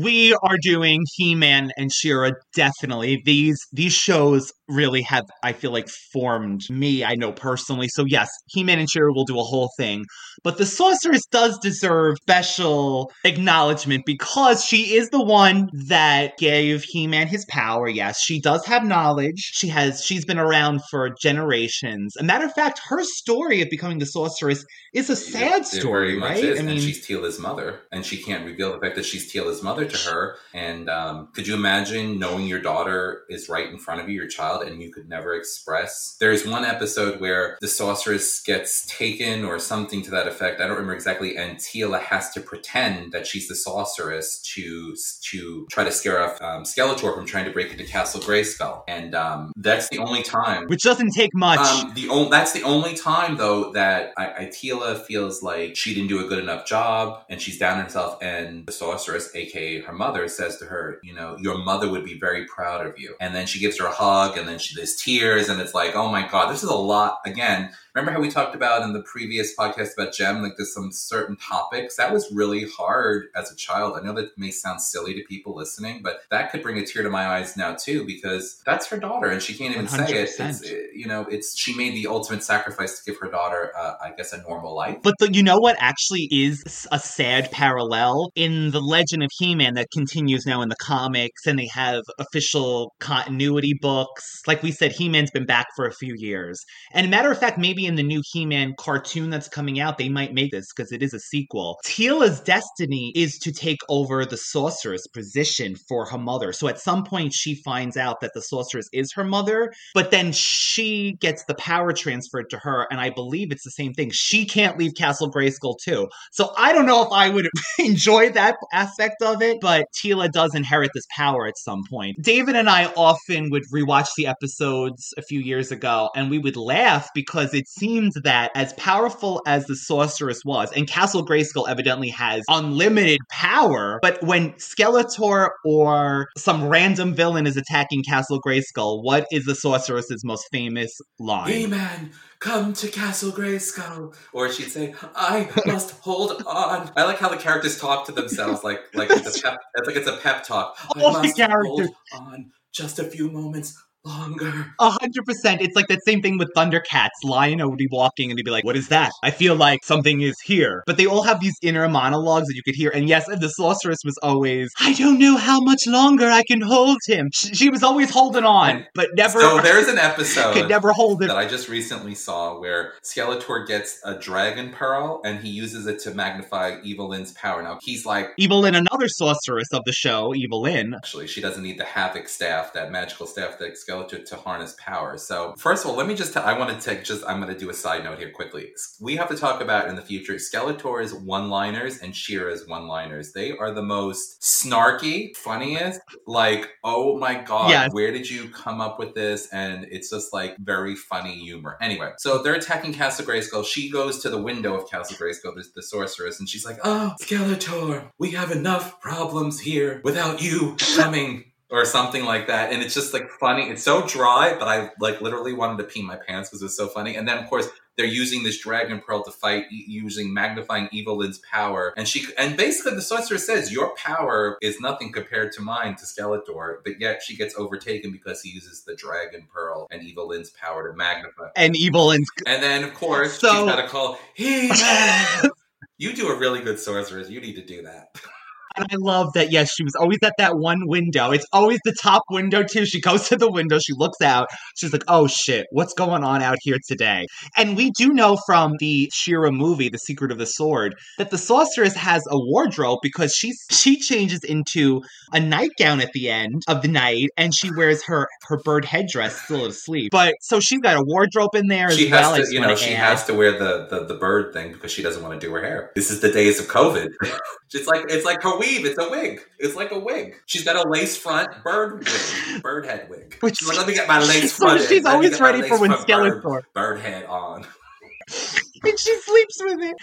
we are doing He-Man and She-Ra definitely. These these shows really have I feel like formed me, I know personally. So yes, He-Man and She-Ra will do a whole thing. But the sorceress does deserve special acknowledgement because she is the one that gave He-Man his power. Yes, she does have knowledge. She has she's been around for generations. A matter of fact, her story of becoming the sorceress is a sad it story, much right? is. I mean and she's Teela's mother, and she can't reveal the fact that she's Teela's mother to her. And um, could you imagine knowing your daughter is right in front of you, your child, and you could never express? There's one episode where the sorceress gets taken or something to that effect. I don't remember exactly, and Teela has to pretend that she's the sorceress to to try to scare off um, Skeletor from trying to break into Castle Grayskull. And um, that's the only time which doesn't take much. um, the only that's the only time though that I, I Teela feels like she didn't do a good enough job, and she's down on herself. And the sorceress, aka her mother, says to her, "You know, your mother would be very proud of you." And then she gives her a hug, and then she there's tears, and it's like, oh my god, this is a lot. Again, remember how we talked about in the previous podcast about Jem, like there's some certain topics that was really hard as a child. I know that may sound silly to people listening, but that could bring a tear to my eyes now too, because that's her daughter, and she can't even say it. 100%. It's, it- you know, it's she made the ultimate sacrifice to give her daughter, uh, I guess, a normal life. But the, you know what actually is a sad parallel in the Legend of He-Man that continues now in the comics, and they have official continuity books. Like we said, He-Man's been back for a few years, and matter of fact, maybe in the new He-Man cartoon that's coming out, they might make this because it is a sequel. Teela's destiny is to take over the sorceress position for her mother. So at some point, she finds out that the sorceress is her mother, but then she gets the power transferred to her, and I believe it's the same thing. She can't leave Castle Grayskull too. So I don't know if I would enjoy that aspect of it, but Tila does inherit this power at some point. David and I often would rewatch the episodes a few years ago, and we would laugh because it seemed that as powerful as the sorceress was, and Castle Grayskull evidently has unlimited power, but when Skeletor or some random villain is attacking Castle Grayskull, what is the sorceress's most famous line? He-Man, come to Castle Grayskull. Or she'd say, I must hold on. I like how the characters talk to themselves like like it's a pep it's like it's a pep talk. All I the must hold on just a few moments. Longer. A hundred percent. It's like that same thing with Thundercats. Lion would be walking and he'd be like, What is that? I feel like something is here. But they all have these inner monologues that you could hear. And yes, the sorceress was always, I don't know how much longer I can hold him. She, she was always holding on, but never So there's an episode could never hold it. that I just recently saw where Skeletor gets a dragon pearl and he uses it to magnify Evil-Lyn's power. Now he's like, Evil-Lyn, another sorceress of the show, Evil-Lyn. actually, she doesn't need the Havoc staff, that magical staff that Skeletor to harness power. So first of all, let me just, I want to take just, I'm going to do a side note here quickly. We have to talk about in the future Skeletor's one-liners and She-Ra's one-liners. They are the most snarky, funniest. Like, oh my god, Yes. where did you come up with this? And it's just like very funny humor. Anyway, so they're attacking Castle Grayskull. She goes to the window of Castle Grayskull, the, the sorceress, and she's like, "Oh, Skeletor, we have enough problems here without you coming." Or something like that, and it's just like funny. It's so dry, but I like literally wanted to pee my pants because it's so funny. And then, of course, they're using this dragon pearl to fight using magnifying Evil-Lyn's power. And she and basically the sorceress says, Your power is nothing compared to mine to Skeletor, but yet she gets overtaken because he uses the dragon pearl and Evil-Lyn's power to magnify. And Evil-Lyn's And then of course So- she's gotta call He-Man. You do a really good sorceress. You need to do that. And I love that, yes, she was always at that one window. It's always the top window, too. She goes to the window, she looks out, she's like, oh shit, what's going on out here today? And we do know from the She-Ra movie, The Secret of the Sword, that the sorceress has a wardrobe because she's she changes into a nightgown at the end of the night and she wears her her bird headdress still asleep. But so she's got a wardrobe in there She well. Has just to, you know, she add. has to wear the, the the bird thing because she doesn't want to do her hair. This is the days of COVID. it's like it's like her weave. It's a wig. It's like a wig. She's got a lace front bird wig, bird head wig. Which- She's like, let me get my lace So front. in. she's me always ready for when front bird, Skeletor. bird head on. and she sleeps with it.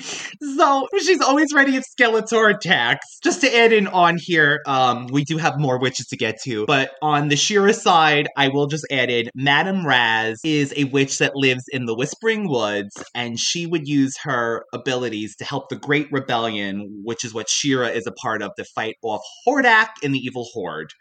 So she's always ready if Skeletor attacks. Just to add in on here, um, we do have more witches to get to, but on the She-Ra side, I will just add in Madame Raz is a witch that lives in the Whispering Woods, and she would use her abilities to help the Great Rebellion, which is what She-Ra is a part of, to fight off Hordak and the Evil Horde.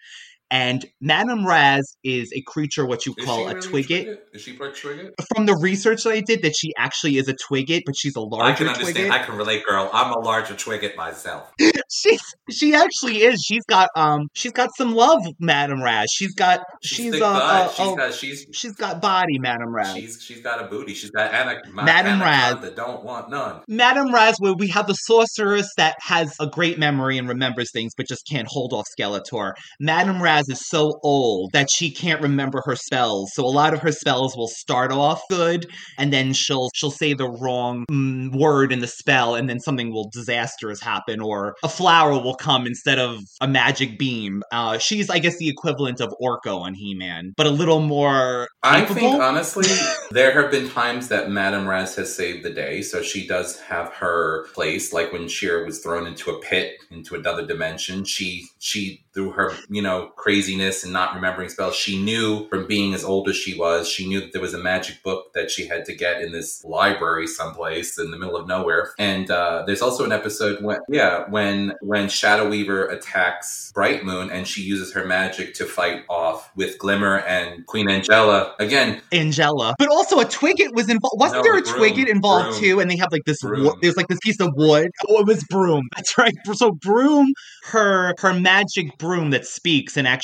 And Madame Raz is a creature what you call a really Twigget. Is she part Twigget? From the research that I did, that she actually is a Twigget, but she's a I larger can understand. Twigget. I can relate, girl. I'm a larger Twigget myself. she's she actually is. She's got um she's got some love, Madame Raz. She's got She's, she's uh, uh, she's oh, got she's she's got body, Madame Raz. she's she's got a booty. She's got ana- Madame Raz. that don't want none. Madame Raz, where we have the sorceress that has a great memory and remembers things, but just can't hold off Skeletor. Madame Raz is so old that she can't remember her spells, so a lot of her spells will start off good, and then she'll she'll say the wrong mm, word in the spell, and then something will disastrous happen, or a flower will come instead of a magic beam. Uh, she's, I guess, the equivalent of Orko on He-Man, but a little more I capable. think honestly, there have been times that Madame Raz has saved the day, so she does have her place. Like when She-Ra was thrown into a pit, into another dimension, she she through her you know craziness and not remembering spells, she knew from being as old as she was, she knew that there was a magic book that she had to get in this library someplace in the middle of nowhere. And uh, there's also an episode when yeah when when Shadow Weaver attacks Bright Moon and she uses her magic to fight off with Glimmer and Queen Angela again. Angela. But also a Twigget was involved. Wasn't No, there a Broom. Twigget involved Broom. too? And they have like this. Wo- there's like this piece of wood. Oh, it was Broom. That's right. So Broom, her her magic broom that speaks and actually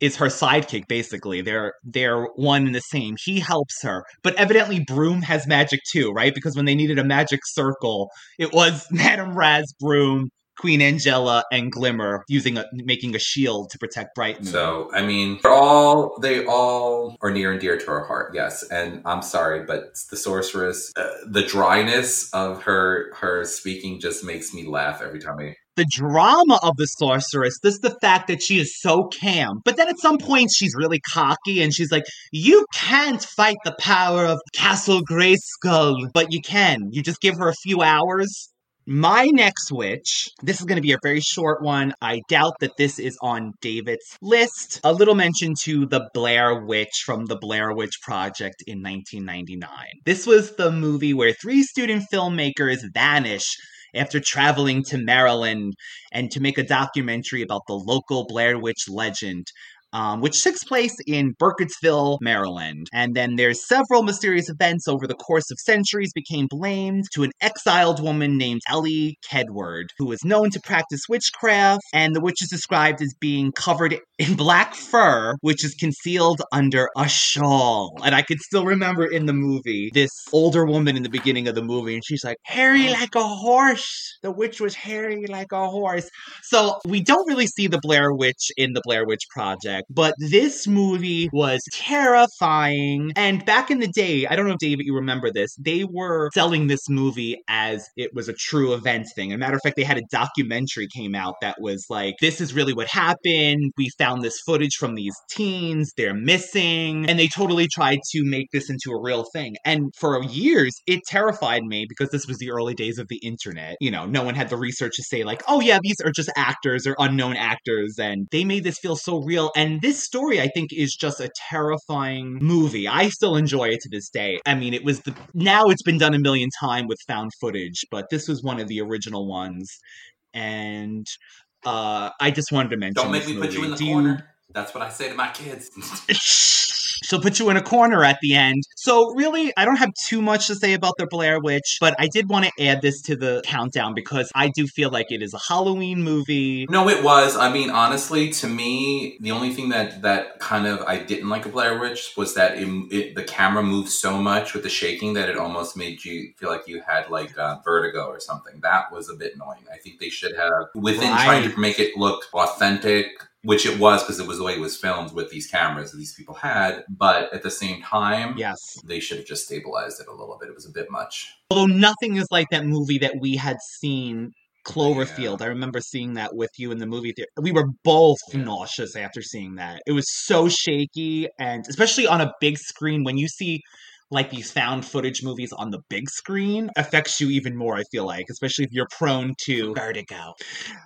is her sidekick. Basically, they're they're one and the same. He helps her, but evidently Broom has magic too, right? Because when they needed a magic circle, it was Madame Raz, Broom. Queen Angela and Glimmer using a making a shield to protect Bright So I mean, they're all they all are near and dear to our heart. Yes, and I'm sorry, but the sorceress, uh, the dryness of her her speaking just makes me laugh every time I. the drama of the sorceress, this is the fact that she is so calm. But then at some point she's really cocky and she's like, You can't fight the power of Castle Grayskull, but you can. You just give her a few hours. My next witch, this is going to be a very short one. I doubt that this is on David's list. A little mention to the Blair Witch from the Blair Witch Project in 1999. This was the movie where three student filmmakers vanish after traveling to Maryland and to make a documentary about the local Blair Witch legend. Um, which takes place in Burkittsville, Maryland. And then there's several mysterious events over the course of centuries became blamed to an exiled woman named Elly Kedward, who was known to practice witchcraft, and the witch is described as being covered in black fur, which is concealed under a shawl. And I could still remember in the movie this older woman in the beginning of the movie, and she's like, hairy like a horse. The witch was hairy like a horse. So we don't really see the Blair Witch in the Blair Witch Project, but this movie was terrifying. And back in the day, I don't know if David, you remember this, they were selling this movie as it was a true event thing. As a matter of fact, they had a documentary came out that was like, this is really what happened. We found this footage from these teens, they're missing. And they totally tried to make this into a real thing. And for years, it terrified me because this was the early days of the internet. You know, no one had the research to say, like, oh yeah, these are just actors or unknown actors. And they made this feel so real. And this story, I think, is just a terrifying movie. I still enjoy it to this day. I mean, it was the now it's been done a million times with found footage, but this was one of the original ones. And uh I just wanted to mention. Don't make me put you in the Do corner. That's what I say to my kids. She'll put you in a corner at the end. So, really, I don't have too much to say about the Blair Witch, but I did want to add this to the countdown because I do feel like it is a Halloween movie. No, it was. I mean, honestly, to me, the only thing that that kind of I didn't like a Blair Witch was that it, it the camera moved so much with the shaking that it almost made you feel like you had like uh, vertigo or something. That was a bit annoying. I think they should have within trying to make it look authentic. Which it was because it was the way it was filmed with these cameras that these people had, but at the same time, Yes. they should have just stabilized it a little bit. It was a bit much. Although nothing is like that movie that we had seen. Cloverfield. I remember seeing that with you in the movie theater. We were both Yeah. nauseous after seeing that. It was so shaky, and especially on a big screen, when you see like these found footage movies on the big screen, affects you even more. I feel like, especially if you're prone to vertigo.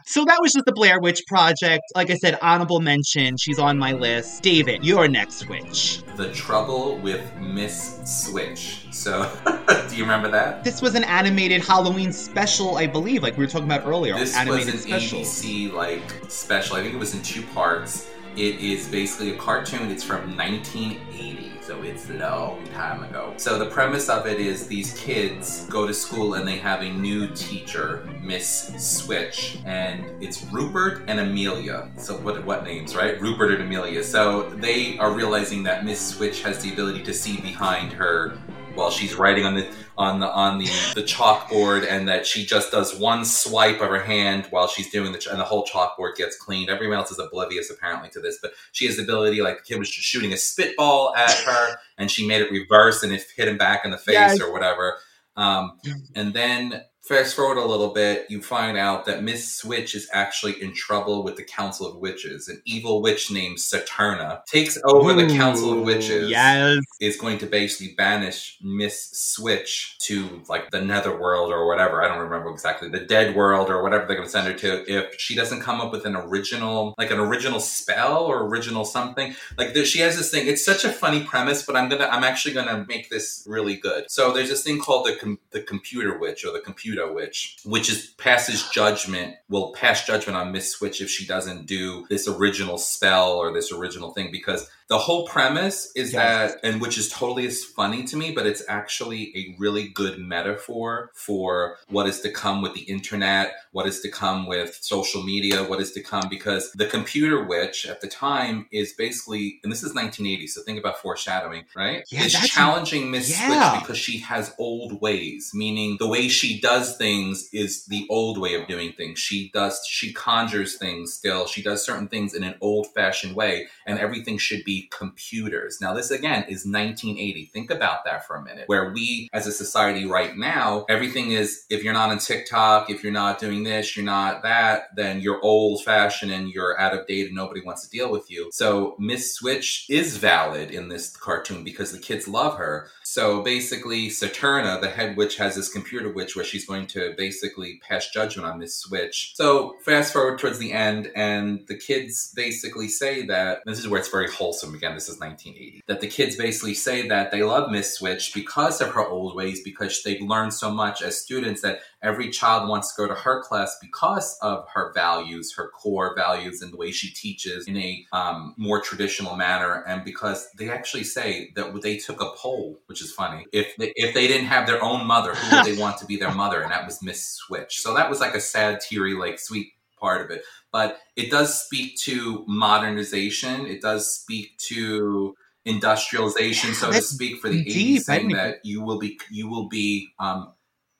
So that was just the Blair Witch Project. Like I said, honorable mention. She's on my list. David, your next witch. The Trouble with Miss Switch. So, do you remember that? This was an animated Halloween special, I believe, like we were talking about earlier. This animated was an special. ABC like special. I think it was in two parts. It is basically a cartoon. It's from 1980, so it's a long time ago. So the premise of it is these kids go to school and they have a new teacher, Miss Switch, and it's Rupert and Amelia. So what what names, right? Rupert and Amelia. So they are realizing that Miss Switch has the ability to see behind her while she's writing on the on the on the the chalkboard and that she just does one swipe of her hand while she's doing the ch- and the whole chalkboard gets cleaned everyone else is oblivious apparently to this but she has the ability like the kid was just shooting a spitball at her and she made it reverse and it hit him back in the face Yes. or whatever um, and then fast forward a little bit you find out that miss switch is actually in trouble with the council of witches an evil witch named saturna takes over the council of witches Yes. is going to basically banish Miss Switch to like the netherworld or whatever. I don't remember exactly the dead world or whatever they're going to send her to if she doesn't come up with an original, like an original spell or original something. Like there, she has this thing. It's such a funny premise, but I'm gonna, I'm actually gonna make this really good. So there's this thing called the com- the computer witch or the computer witch, which is passes judgment. Will pass judgment on Miss Switch if she doesn't do this original spell or this original thing because the whole premise is Yes. that and which is totally as funny to me but it's actually a really good metaphor for what is to come with the internet what is to come with social media what is to come because the computer witch at the time is basically and this is 1980 so think about foreshadowing right Yeah, is challenging miss yeah. switch because she has old ways meaning the way she does things is the old way of doing things she does she conjures things still she does certain things in an old fashioned way and everything should be computers. Now, this again is 1980. Think about that for a minute. Where we as a society right now, everything is if you're not on TikTok, if you're not doing this, you're not that, then you're old fashioned and you're out of date and nobody wants to deal with you. So, Miss Switch is valid in this cartoon because the kids love her. So basically, Saturna, the head witch, has this computer witch where she's going to basically pass judgment on Miss Switch. So fast forward towards the end, and the kids basically say that this is where it's very wholesome wholesome. Again, this is 1980. That the kids basically say that they love Miss Switch because of her old ways, because they've learned so much as students that every child wants to go to her class because of her values, her core values, and the way she teaches in a um, more traditional manner. And because they actually say that they took a poll, which is funny, if they, if they didn't have their own mother, who would they want to be their mother? And that was Miss Switch. So that was like a sad, teary, like sweet part of it. But it does speak to modernization. It does speak to industrialization, so to speak, for the deep. 80s, I saying that you will be you will be um,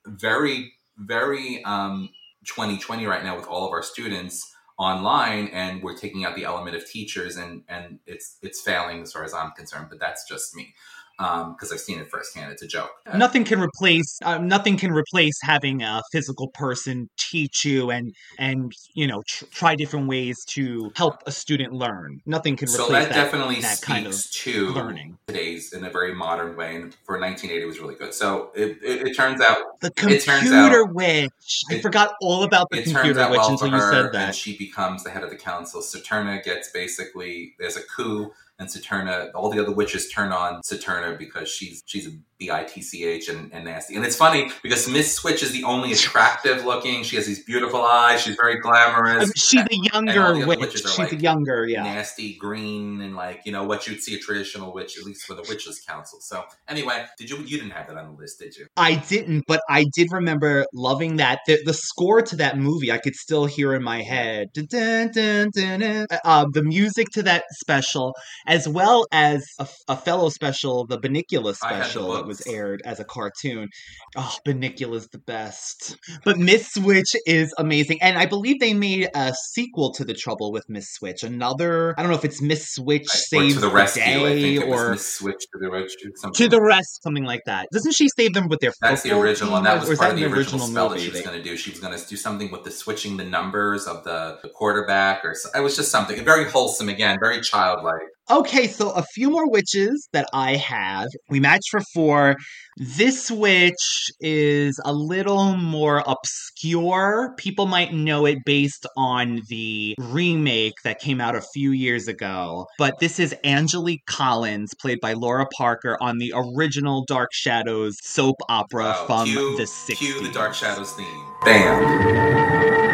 very very um, 2020 right now with all of our students online and we're taking out the element of teachers and and it's it's failing as far as i'm concerned but that's just me because i've seen it firsthand. It's a joke. Nothing can replace uh, nothing can replace having a physical person teach you and and you know tr- try different ways to help a student learn. Nothing can so that, that, definitely that speaks kind of to learning. today's in a very modern way and for 1980 it was really good. So it, it, it turns out the computer out- witch. I it- forgot all about the computer witch well until you said that. she becomes the head of the council. Saturna gets basically there's a coup, and Saturna, all the other witches turn on Saturna because she's she's a bitch and, and nasty. And it's funny because Miss Switch is the only attractive looking. She has these beautiful eyes. She's very glamorous. Um, she's a younger the witch witches are she's like a younger yeah nasty green and like you know what you'd see a traditional witch at least for the witches council so anyway did you you didn't have that on the list did you I didn't, but I did remember loving that. The, the score to that movie, I could still hear in my head. Dun, dun, dun, dun, dun. Uh, the music to that special, as well as a, a fellow special, the Bunnicula I special that was aired as a cartoon. Oh, Bunnicula's the best. But Miss Switch is amazing. And I believe they made a sequel to The Trouble with Miss Switch. Another, I don't know if it's Miss Switch or Saves to the rescue Day i or Miss switch to the rescue to the rest, something like that. Doesn't she save them with their That's the original, and that was part of that the an original spell that movie? she was going to do. She was going to do something with the switching the numbers of the, the quarterback, or so, it was just something very wholesome. Again, very childlike. Okay, so a few more witches that I have. We matched for four. This witch is a little more obscure. People might know it based on the remake that came out a few years ago. But this is Angelique Collins, played by Lara Parker, on the original Dark Shadows soap opera from cue, the 60s. cue the Dark Shadows theme. Bam.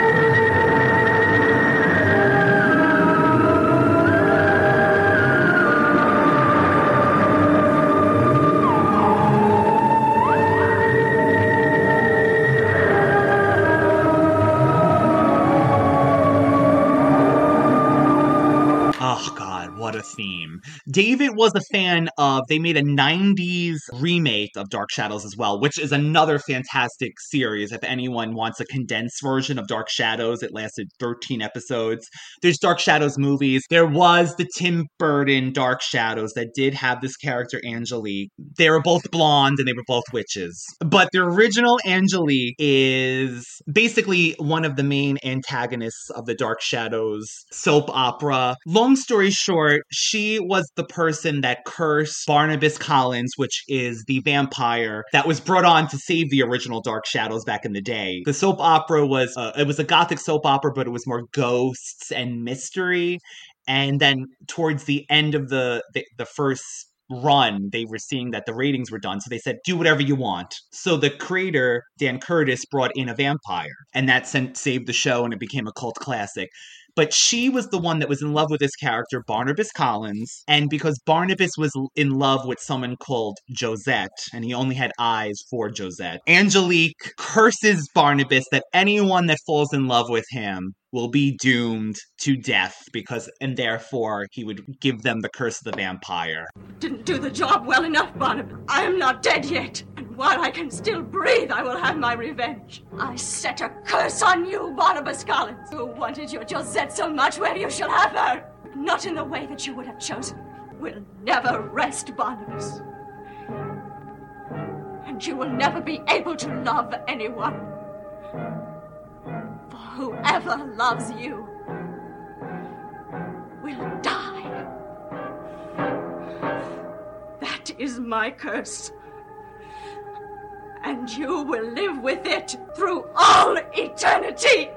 David was a fan of they made a 90s remake of Dark Shadows as well, which is another fantastic series if anyone wants a condensed version of Dark Shadows. It lasted 13 episodes. There's Dark Shadows movies. There was the Tim Burton Dark Shadows that did have this character Angelique. They were both blonde and they were both witches. But the original Angelique is basically one of the main antagonists of the Dark Shadows soap opera. Long story short, she was the person that cursed Barnabas Collins, which is the vampire that was brought on to save the original Dark Shadows back in the day. The soap opera was uh, it was a gothic soap opera, but it was more ghosts and mystery. And then towards the end of the the, the first run, they were seeing that the ratings were done. So they said, do whatever you want. So the creator, Dan Curtis, brought in a vampire. And that sent, saved the show and it became a cult classic. But she was the one that was in love with this character, Barnabas Collins. And because Barnabas was in love with someone called Josette, and he only had eyes for Josette, Angelique curses Barnabas that anyone that falls in love with him will be doomed to death because and therefore he would give them the curse of the vampire. Didn't do the job well enough, Barnabas. I am not dead yet. While I can still breathe, I will have my revenge. I set a curse on you, Barnabas Collins, who wanted your Josette so much. Well, you shall have her. Not in the way that you would have chosen. We'll never rest, Barnabas. And you will never be able to love anyone. For whoever loves you will die. That is my curse. And you will live with it through all eternity.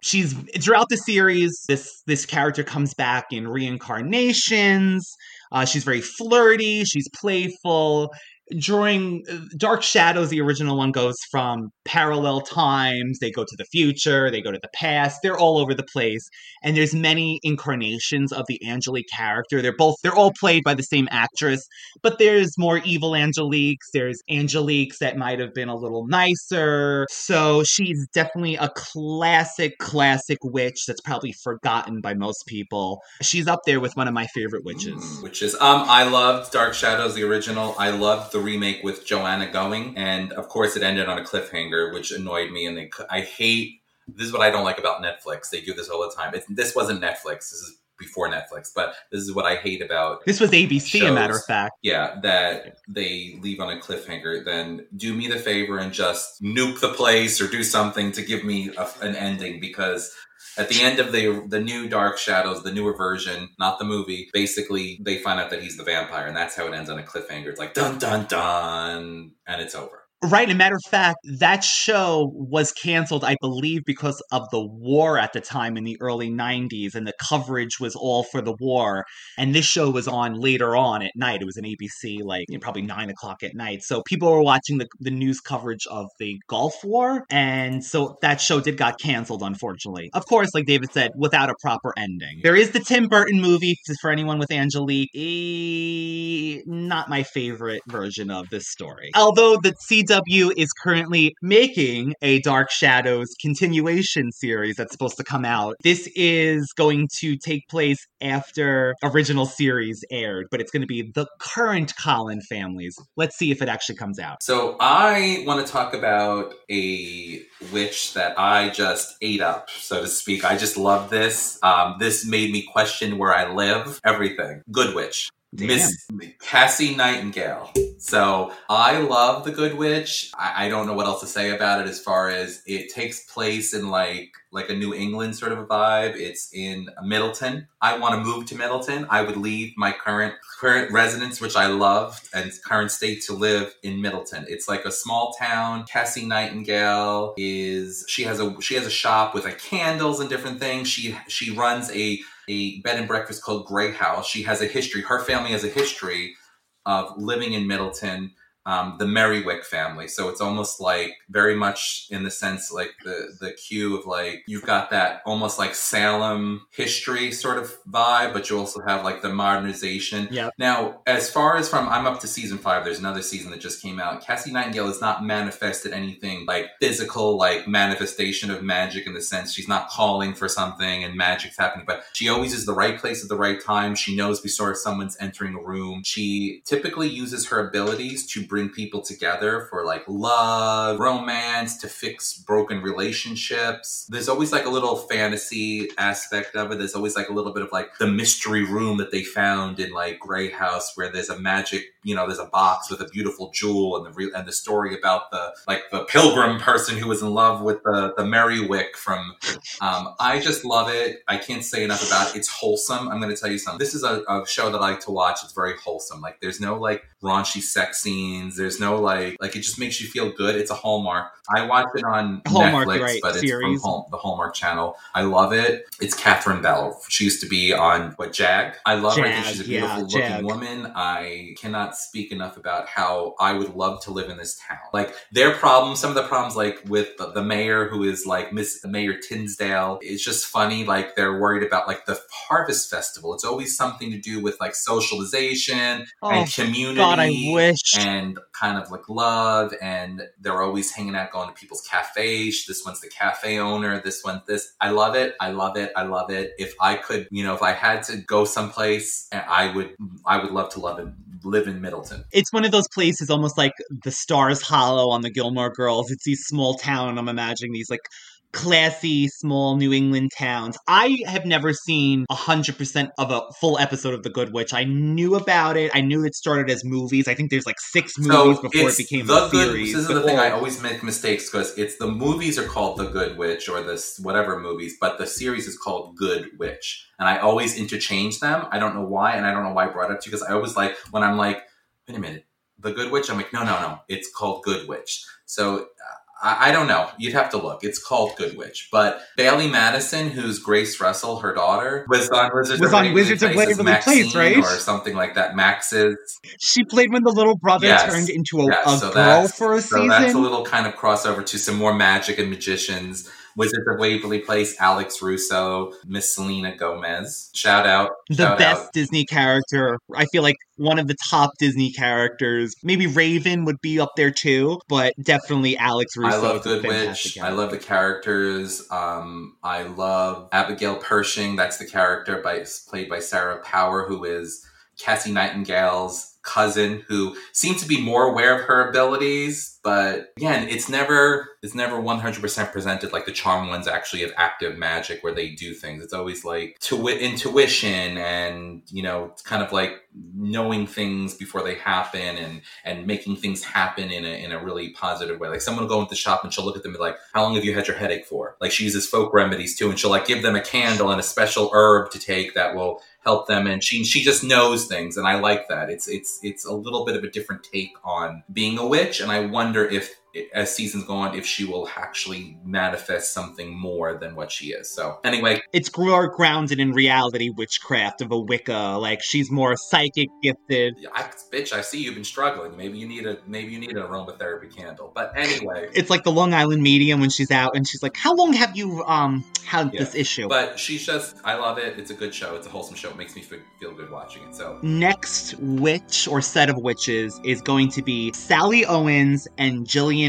she's throughout the series this this character comes back in reincarnations. Uh, she's very flirty. She's playful during dark shadows the original one goes from parallel times they go to the future they go to the past they're all over the place and there's many incarnations of the angelique character. They're both they're all played by the same actress but there's more evil angeliques there's angeliques that might have been a little nicer. So she's definitely a classic classic witch that's probably forgotten by most people. She's up there with one of my favorite witches. Which is um I loved Dark Shadows the original. I loved the remake with Joanna Going, and of course it ended on a cliffhanger, which annoyed me. And they I hate this is what I don't like about Netflix. They do this all the time. It's, this wasn't Netflix. This is before Netflix, but this is what I hate about this was abc a matter of fact yeah, that they leave on a cliffhanger, then do me the favor and just nuke the place or do something to give me a, an ending because at the end of the the new Dark Shadows, the newer version, not the movie, basically they find out that he's the vampire, and that's how it ends on a cliffhanger. It's like dun dun dun, and it's over. Right. And a matter of fact, that show was canceled, I believe, because of the war at the time in the early 90s, and the coverage was all for the war. And this show was on later on at night. It was an ABC, like you know, probably nine o'clock at night. So people were watching the, the news coverage of the Gulf War. And so that show did got canceled, unfortunately. Of course, like David said, without a proper ending. There is the Tim Burton movie for anyone with Angelique. Eh, not my favorite version of this story. Although the CW is currently making a Dark Shadows continuation series that's supposed to come out. This is going to take place after original series aired, but it's going to be the current Colin families. Let's see if it actually comes out. So I want to talk about a witch that I just ate up, so to speak. I just love this. Um, this made me question where I live, everything. Good witch. Damn. Miss Cassie Nightingale. So I love the Good Witch. I, I don't know what else to say about it as far as it takes place in like like a New England sort of a vibe. It's in Middleton. I want to move to Middleton. I would leave my current current residence, which I love, and current state to live in Middleton. It's like a small town. Cassie Nightingale is she has a she has a shop with like candles and different things. She she runs a a bed and breakfast called Grey House. She has a history. Her family has a history of living in Middleton, um, the Merriwick family. So it's almost like very much in the sense like the the cue of like you've got that almost like Salem history sort of vibe, but you also have like the modernization. Yeah. Now, as far as from I'm up to season five, there's another season that just came out. Cassie Nightingale has not manifested anything like physical, like manifestation of magic in the sense she's not calling for something and magic's happening, but she always is the right place at the right time. She knows before someone's entering a room. She typically uses her abilities to bring people together for like love, romance, to fix broken relationships. There's always like a little fantasy aspect of it. There's always like a little bit of like the mystery room that they found in like Grey House where there's a magic, you know, there's a box with a beautiful jewel and the re- and the story about the like the pilgrim person who was in love with the the Merriwick from um, I just love it. I can't say enough about it. It's wholesome. I'm going to tell you something. This is a, a show that I like to watch. It's very wholesome. Like there's no like raunchy sex scenes. There's no like like it just makes you feel good. It's a Hallmark. I watch it on Hallmark, Netflix, right, but it's series. from Hall- the Hallmark Channel. I love it. It's Catherine Bell. She used to be on what Jag. I love her. I think she's a yeah, beautiful looking Jag. woman. I cannot speak enough about how I would love to live in this town. Like their problems, some of the problems, like with the, the mayor who is like Miss Mayor Tinsdale. It's just funny. Like they're worried about like the Harvest Festival. It's always something to do with like socialization Oh, and community God, I wish. and kind of like love and they're always hanging out going to people's cafes. This one's the cafe owner this one's this. I love it i love it i love it. If i could you know if i had to go someplace eh, i would i would love to love it live in middleton. It's one of those places almost like the stars hollow on the gilmore girls. It's these small town i'm imagining these like classy small new england towns i have never seen 100% of a full episode of the good witch i knew about it i knew it started as movies i think there's like six movies before it became the a good, series This is the thing. I always make mistakes because it's the movies are called The Good Witch or this whatever movies, but the series is called Good Witch, and I always interchange them. I don't know why, and I don't know why I brought it up to you because I always like when I'm like, wait a minute, The Good Witch. I'm like, no, no, no, it's called Good Witch. So. Uh, I, I don't know. You'd have to look. It's called Good Witch. But Bailee Madison, who's Grace Russell, her daughter, was on Wizards Was of on Waverly Wizards of Place as Waverly Place, right? Or something like that. Max's. She played when the little brother Yes. turned into a, Yeah, a so girl for a so season. that's a little kind of crossover to some more magic and magicians. Wizards of Waverly Place, Alex Russo, Miss Selena Gomez. Shout out. the shout best out. Disney character. I feel like one of the top Disney characters. Maybe Raven would be up there too, but definitely Alex Russo. I love Good Witch. I love the characters. Um, I love Abigail Pershing. That's the character by played by Sarah Power, who is Cassie Nightingale's cousin, who seems to be more aware of her abilities. But again, it's never it's never one hundred percent presented like the charm ones actually have active magic where they do things. It's always like tu- intuition and you know it's kind of like knowing things before they happen and and making things happen in a in a really positive way. Like someone will go into the shop and she'll look at them and be like, "How long have you had your headache for?" Like she uses folk remedies too, and she'll like give them a candle and a special herb to take that will help them. And she she just knows things, and I like that. It's it's it's a little bit of a different take on being a witch, and I wonder if as seasons go on if she will actually manifest something more than what she is. So anyway, It's more grounded in reality witchcraft of a Wicca. Like she's more psychic gifted. I, bitch, I see you've been struggling. Maybe you need a maybe you need an aromatherapy candle. But anyway. It's like the Long Island medium when she's out and she's like, "How long have you um had Yeah. this issue?" But she's just, I love it. It's a good show. It's a wholesome show. It makes me feel, feel good watching it. So, Next witch or set of witches is going to be Sally Owens and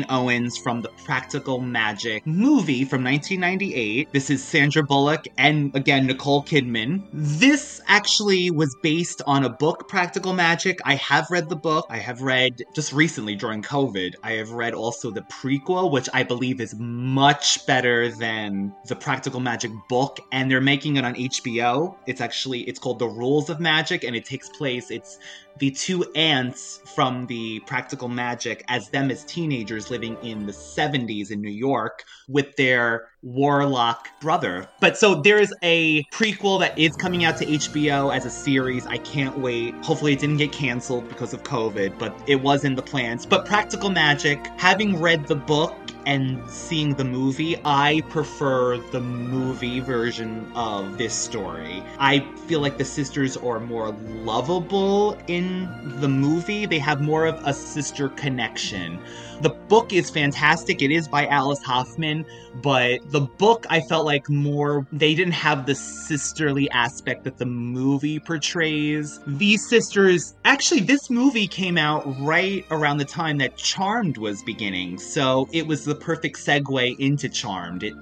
Owens from the Practical Magic movie from 1998. This is Sandra Bullock and again Nicole Kidman. This actually was based on a book, Practical Magic. I have read the book. I have read just recently during COVID. I have read also the prequel, which I believe is much better than the Practical Magic book, and they're making it on HBO. It's actually it's called The Rules of Magic, and it takes place. It's the two aunts from the Practical Magic as them as teenagers living in the 70s in New York with their warlock brother. But so there's a prequel that is coming out to HBO as a series. I can't wait. Hopefully it didn't get canceled because of COVID, but it was in the plans. But Practical Magic, having read the book and seeing the movie, I prefer the movie version of this story. I feel like the sisters are more lovable in the movie. They have more of a sister connection. The book is fantastic. It is by Alice Hoffman, but the book I felt like more they didn't have the sisterly aspect that the movie portrays. These sisters actually this movie came out right around the time that Charmed was beginning. So it was the perfect segue into Charmed. It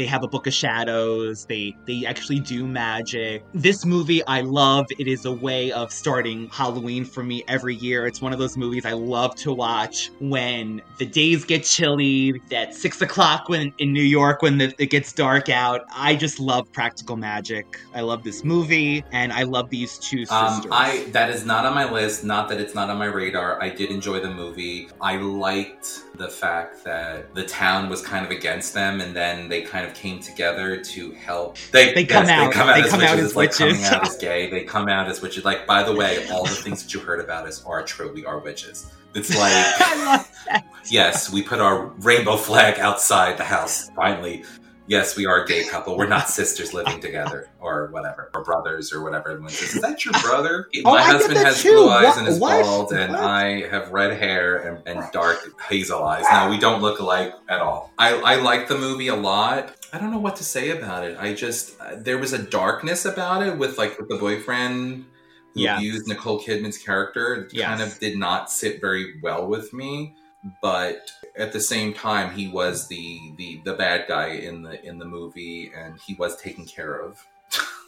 they have a book of shadows. They they actually do magic. This movie I love. It is a way of starting Halloween for me every year. It's one of those movies I love to watch when the days get chilly. At six o'clock when in New York when the, it gets dark out. I just love practical magic. I love this movie and I love these two sisters. um, I that is not on my list. Not that it's not on my radar. I did enjoy the movie. I liked the fact that the town was kind of against them, and then they kind of came together to help. They, They come out- They come out, they as, come witches. out as like coming out as gay. They come out as witches. Like by the way, all the things that you heard about us are true. We are witches. It's like I love that. yes, we put our rainbow flag outside the house. Finally, yes, we are a gay couple. We're not sisters living together or whatever, or brothers or whatever. Everyone says, "Is that your brother?" Oh, My I husband has too. blue eyes What- and is what? bald, and What? I have red hair and, and dark hazel eyes. Now, we don't look alike at all. I, I like the movie a lot. I don't know what to say about it. I just uh, there was a darkness about it with like with the boyfriend who Yes. abused Nicole Kidman's character. It kind of did not sit very well with me but at the same time he was the the the bad guy in the in the movie and he was taken care of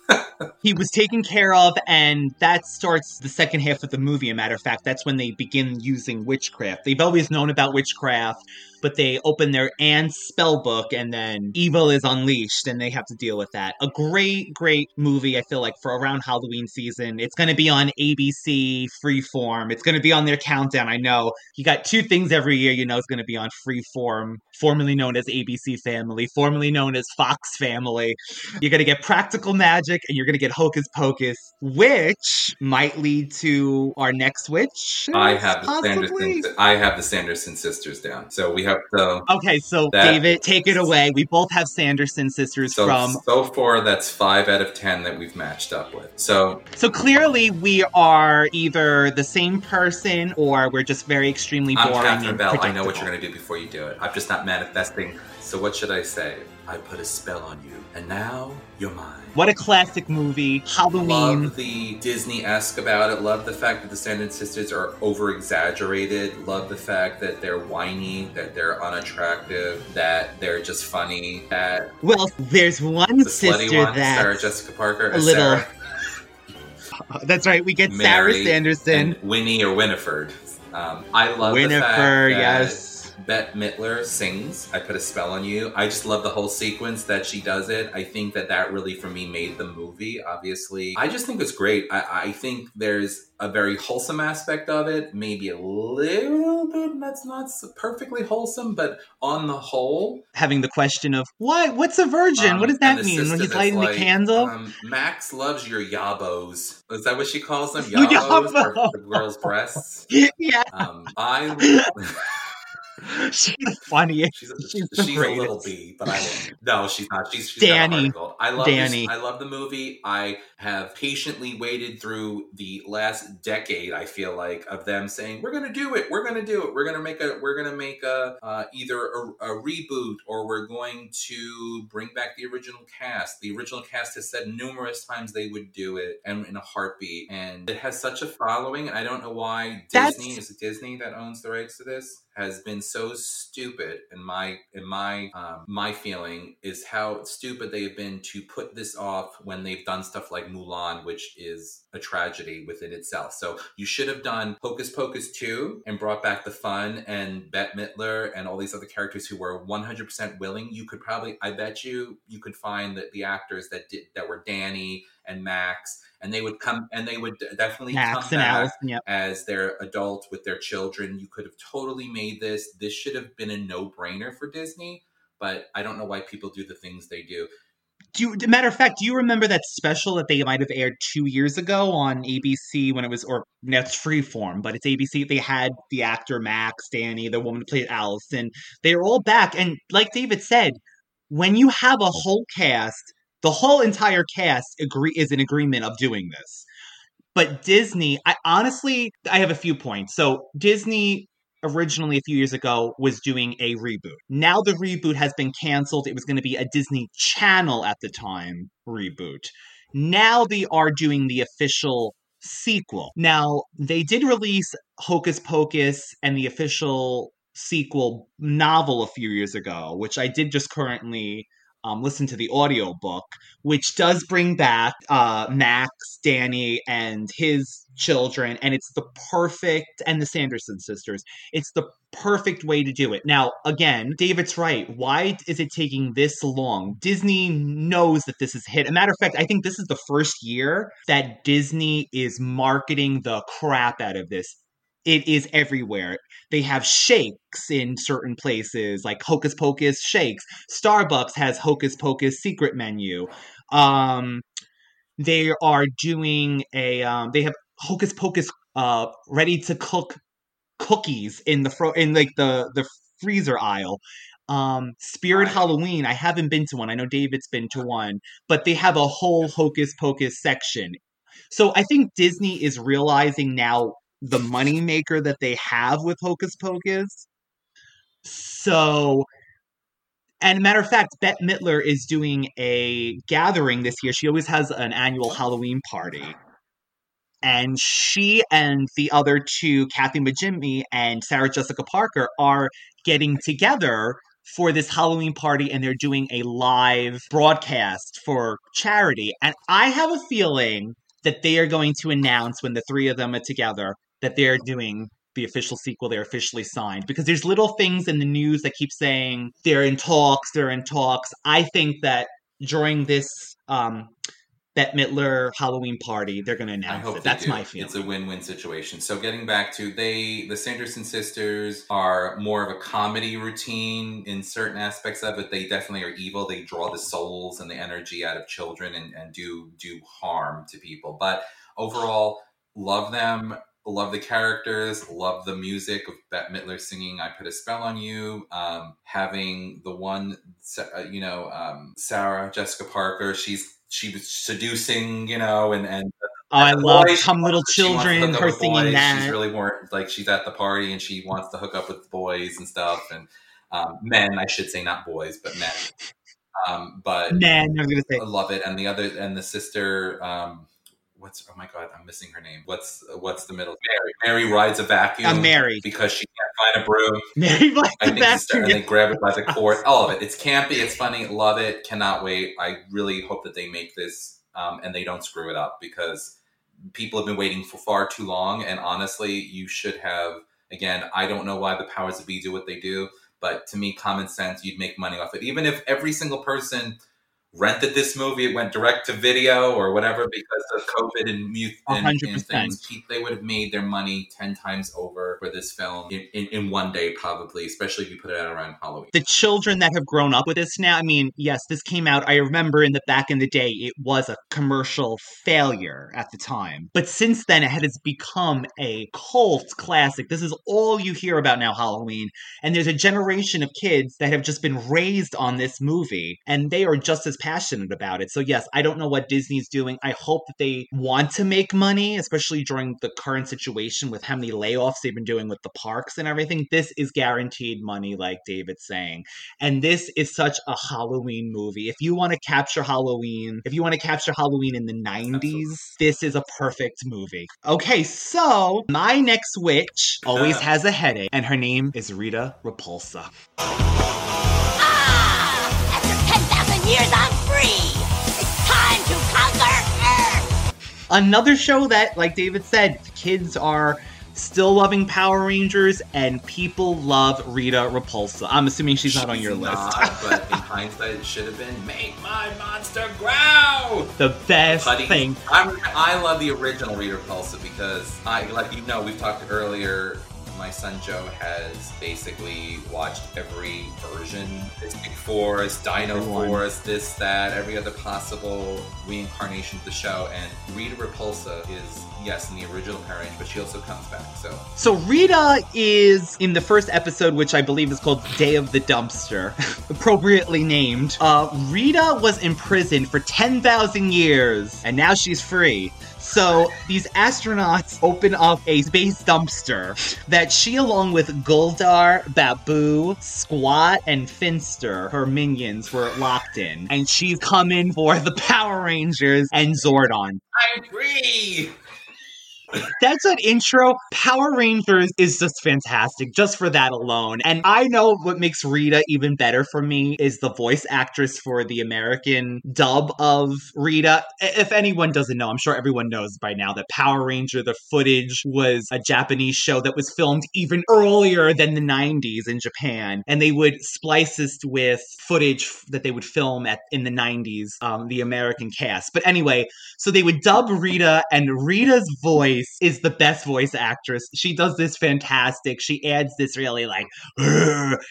he was taken care of, and that starts the second half of the movie. A matter of fact, that's when they begin using witchcraft. They've always known about witchcraft, but they open their aunt's spell book, and then evil is unleashed, and they have to deal with that. A great, great movie. I feel like for around Halloween season, it's going to be on ABC Freeform. It's going to be on their countdown. I know you got two things every year. You know, it's going to be on Freeform, formerly known as ABC Family, formerly known as Fox Family. You're going to get practical magic and you're going to get hocus pocus, which might lead to our next witch. i have the sanderson i have the sanderson sisters down so we have So, Okay, so That- David, take it away. We both have Sanderson sisters so from. so far, that's five out of ten that we've matched up with. So So clearly, we are either the same person or we're just very extremely boring. I'm. Catherine Bell. I know what you're going to do before you do it. I'm just not manifesting. So what should I say? I put a spell on you, and now you're mine. What a classic movie! Halloween. Love the Disney esque about it. Love the fact that the Sanderson sisters are over exaggerated. Love the fact that they're whiny, that they're unattractive, that they're just funny. That Well, there's one the sister one, that. Sarah Jessica Parker, a little Sarah, That's right. We get Mary, Sarah Sanderson. and Winnie or Winifred. Um, I love Winifred, that yes. Bette Midler sings "I Put a Spell on You." I just love the whole sequence that she does it. I think that that really, for me, made the movie. Obviously, I just think it's great. I, I think there's a very wholesome aspect of it, maybe a little bit that's not perfectly wholesome, but on the whole, Having the question of what? What's a virgin? um, what does that mean when he's lighting like, the candle? Um, Max loves your yabos. Is that what she calls them? Yabos, for Yabos. the girl's breasts. yeah, Um, I she's funny. she's a, She's she's, a little bee, but I. No, she's not. She's, she's Danny. got a heart of gold. I love Danny. This, I love the movie. I have patiently waited through the last decade. I feel like of them saying we're going to do it. We're going to do it. We're going to make a. We're going to make a uh, either a, a reboot or we're going to bring back the original cast. The original cast has said numerous times they would do it, and in a heartbeat. And it has such a following. and I don't know why That's- Disney is it Disney that owns the rights to this has been so stupid in my in my um, my feeling is how stupid they have been to put this off when they've done stuff like Mulan, which is a tragedy within itself. So you should have done Hocus Pocus 2 and brought back the fun and Bette Midler and all these other characters who were 100% willing. You could probably, I bet you, you could find that the actors that did that were Danny and Max, and they would come and they would definitely Max come and back Allison. Yep. as their adult with their children. You could have totally made this. This should have been a no brainer for Disney, but I don't know why people do the things they do. Do you, matter of fact, do you remember that special that they might have aired two years ago on ABC when it was, or that's Freeform, but it's ABC. They had the actor Max, Danny, the woman who played Allison. They are all back, and like David said, when you have a whole cast, the whole entire cast agree is in agreement of doing this. But Disney, I honestly, I have a few points. So Disney originally a few years ago was doing a reboot. Now the reboot has been canceled. It was going to be a Disney Channel at the time reboot. Now they are doing the official sequel. Now they did release Hocus Pocus and the official sequel novel a few years ago, which I did just currently um, listen to the audiobook, which does bring back uh, Max, Danny, and his children, and it's the perfect, and the Sanderson sisters. It's the perfect way to do it. Now, again, David's right. Why is it taking this long? Disney knows that this is hit. A matter of fact, I think this is the first year that Disney is marketing the crap out of this. It is everywhere. They have shakes in certain places, like Hocus Pocus shakes. Starbucks has Hocus Pocus secret menu. Um, they are doing a. Um, they have Hocus Pocus uh, ready to cook cookies in the fro- in like the the freezer aisle. Um, Spirit Right. Halloween. I haven't been to one. I know David's been to one, but they have a whole Hocus Pocus section. So I think Disney is realizing now the moneymaker that they have with Hocus Pocus. So, and matter of fact, Bette Midler is doing a gathering this year. She always has an annual Halloween party. And she and the other two, Kathy Najimy and Sarah Jessica Parker, are getting together for this Halloween party and they're doing a live broadcast for charity. And I have a feeling that they are going to announce when the three of them are together that they're doing the official sequel they're officially signed because there's little things in the news that keep saying they're in talks they're in talks i think that during this um Bette Midler Halloween party, they're going to announce hope it. That's do. my feeling. It's a win-win situation. So getting back to they, the Sanderson sisters are more of a comedy routine in certain aspects of it. They definitely are evil. They draw the souls and the energy out of children and, and do do harm to people. But overall, love them. Love the characters, love the music of Bette Midler singing "I Put a Spell on You." Um, having the one, uh, you know, um, Sarah Jessica Parker. She's she was seducing, you know, and and Oh, I love boys, Come Little wants Children, her singing boys. that. She's really more like she's at the party and she wants to hook up with boys and stuff and um, men, I should say, not boys, but men. Um, but Man, I was gonna say I love it. And the other and the sister, um, what's oh my god, I'm missing her name. What's what's the middle? Mary. Mary rides a vacuum. Uh, Mary. because she can't find a broom. Mary Black I the think it's, and Bastard. they grab it by the cord. All of it. It's campy. It's funny. Love it. Cannot wait. I really hope that they make this um, and they don't screw it up because people have been waiting for far too long. And honestly, you should have. Again, I don't know why the powers that be do what they do, but to me, common sense, you'd make money off it. Even if every single person rented this movie, it went direct to video or whatever because of COVID and mute and, and things, they would have made their money ten times over for this film in, in, in one day, probably, especially if you put it out around Halloween. the children that have grown up with this now, I mean, yes, this came out. I remember in the back in the day, it was a commercial failure at the time. But since then, it has become a cult classic. This is all you hear about now, Halloween. And there's a generation of kids that have just been raised on this movie, and they are just as passionate about it. So, yes, I don't know what Disney's doing. I hope that they want to make money, especially during the current situation with how many layoffs they've been doing with the parks and everything. This is guaranteed money, like David's saying. And this is such a Halloween movie. If you want to capture Halloween, if you want to capture Halloween in the 90s, this is a perfect movie. Okay, so my next witch always has a headache, and her name is Rita Repulsa. Ah! After 10,000 years, I'm Another show that, like David said, kids are still loving Power Rangers, and people love Rita Repulsa. I'm assuming she's not on your She's list. not, but in hindsight, it should have been make my monster growl. the best Putty. thing. I'm, I love the original Rita Repulsa because I, like you know, we've talked earlier. My son Joe has basically watched every version. Mystic Force, Dino Everyone. Force, this, that, every other possible reincarnation of the show. And Rita Repulsa is, yes, in the original Power but she also comes back. So So Rita is in the first episode, which I believe is called Day of the Dumpster, appropriately named. Uh, Rita was imprisoned for 10,000 years, and now she's free. So these astronauts open up a space dumpster that she, along with Goldar, Baboo, Squat, and Finster, her minions, were locked in. And she's coming for the Power Rangers and Zordon. I'm free. That's an intro. Power Rangers is just fantastic, just for that alone. And I know what makes Rita even better for me is the voice actress for the American dub of Rita. If anyone doesn't know, I'm sure everyone knows by now that Power Ranger, the footage was a Japanese show that was filmed even earlier than the 90s in Japan. And they would splice this with footage that they would film at in the 90s, um, the American cast. But anyway, so they would dub Rita, and Rita's voice is the best voice actress. She does this fantastic. She adds this really like,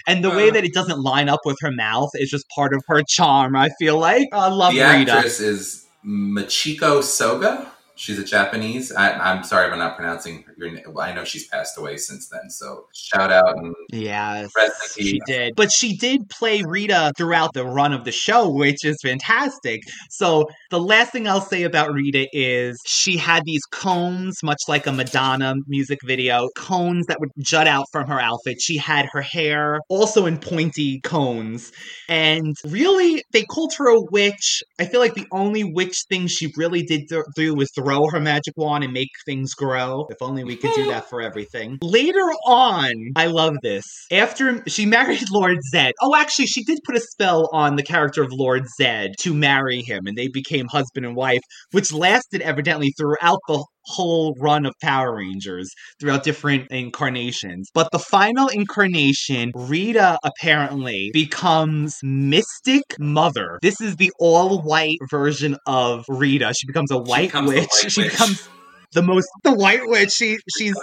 and the way Uh. that it doesn't line up with her mouth is just part of her charm. I feel like I love the Rita. actress is Machiko Soga. She's a Japanese. I, I'm sorry if I'm not pronouncing your name. I know she's passed away since then. So shout out and Yes, Rest in she did. But she did play Rita throughout the run of the show, which is fantastic. So the last thing I'll say about Rita is she had these cones, much like a Madonna music video, cones that would jut out from her outfit. She had her hair also in pointy cones. And really, they called her a witch. I feel like the only witch thing she really did th- do was throw her magic wand and make things grow. If only we could do that for everything. Later on, I love this. After she married Lord Zed. Oh, actually, she did put a spell on the character of Lord Zed to marry him, and they became husband and wife, which lasted evidently throughout the whole run of Power Rangers throughout different incarnations. But the final incarnation, Rita apparently becomes Mystic Mother. This is the all white version of Rita. She becomes a white the witch. She Witch. becomes the most the White Witch. She she's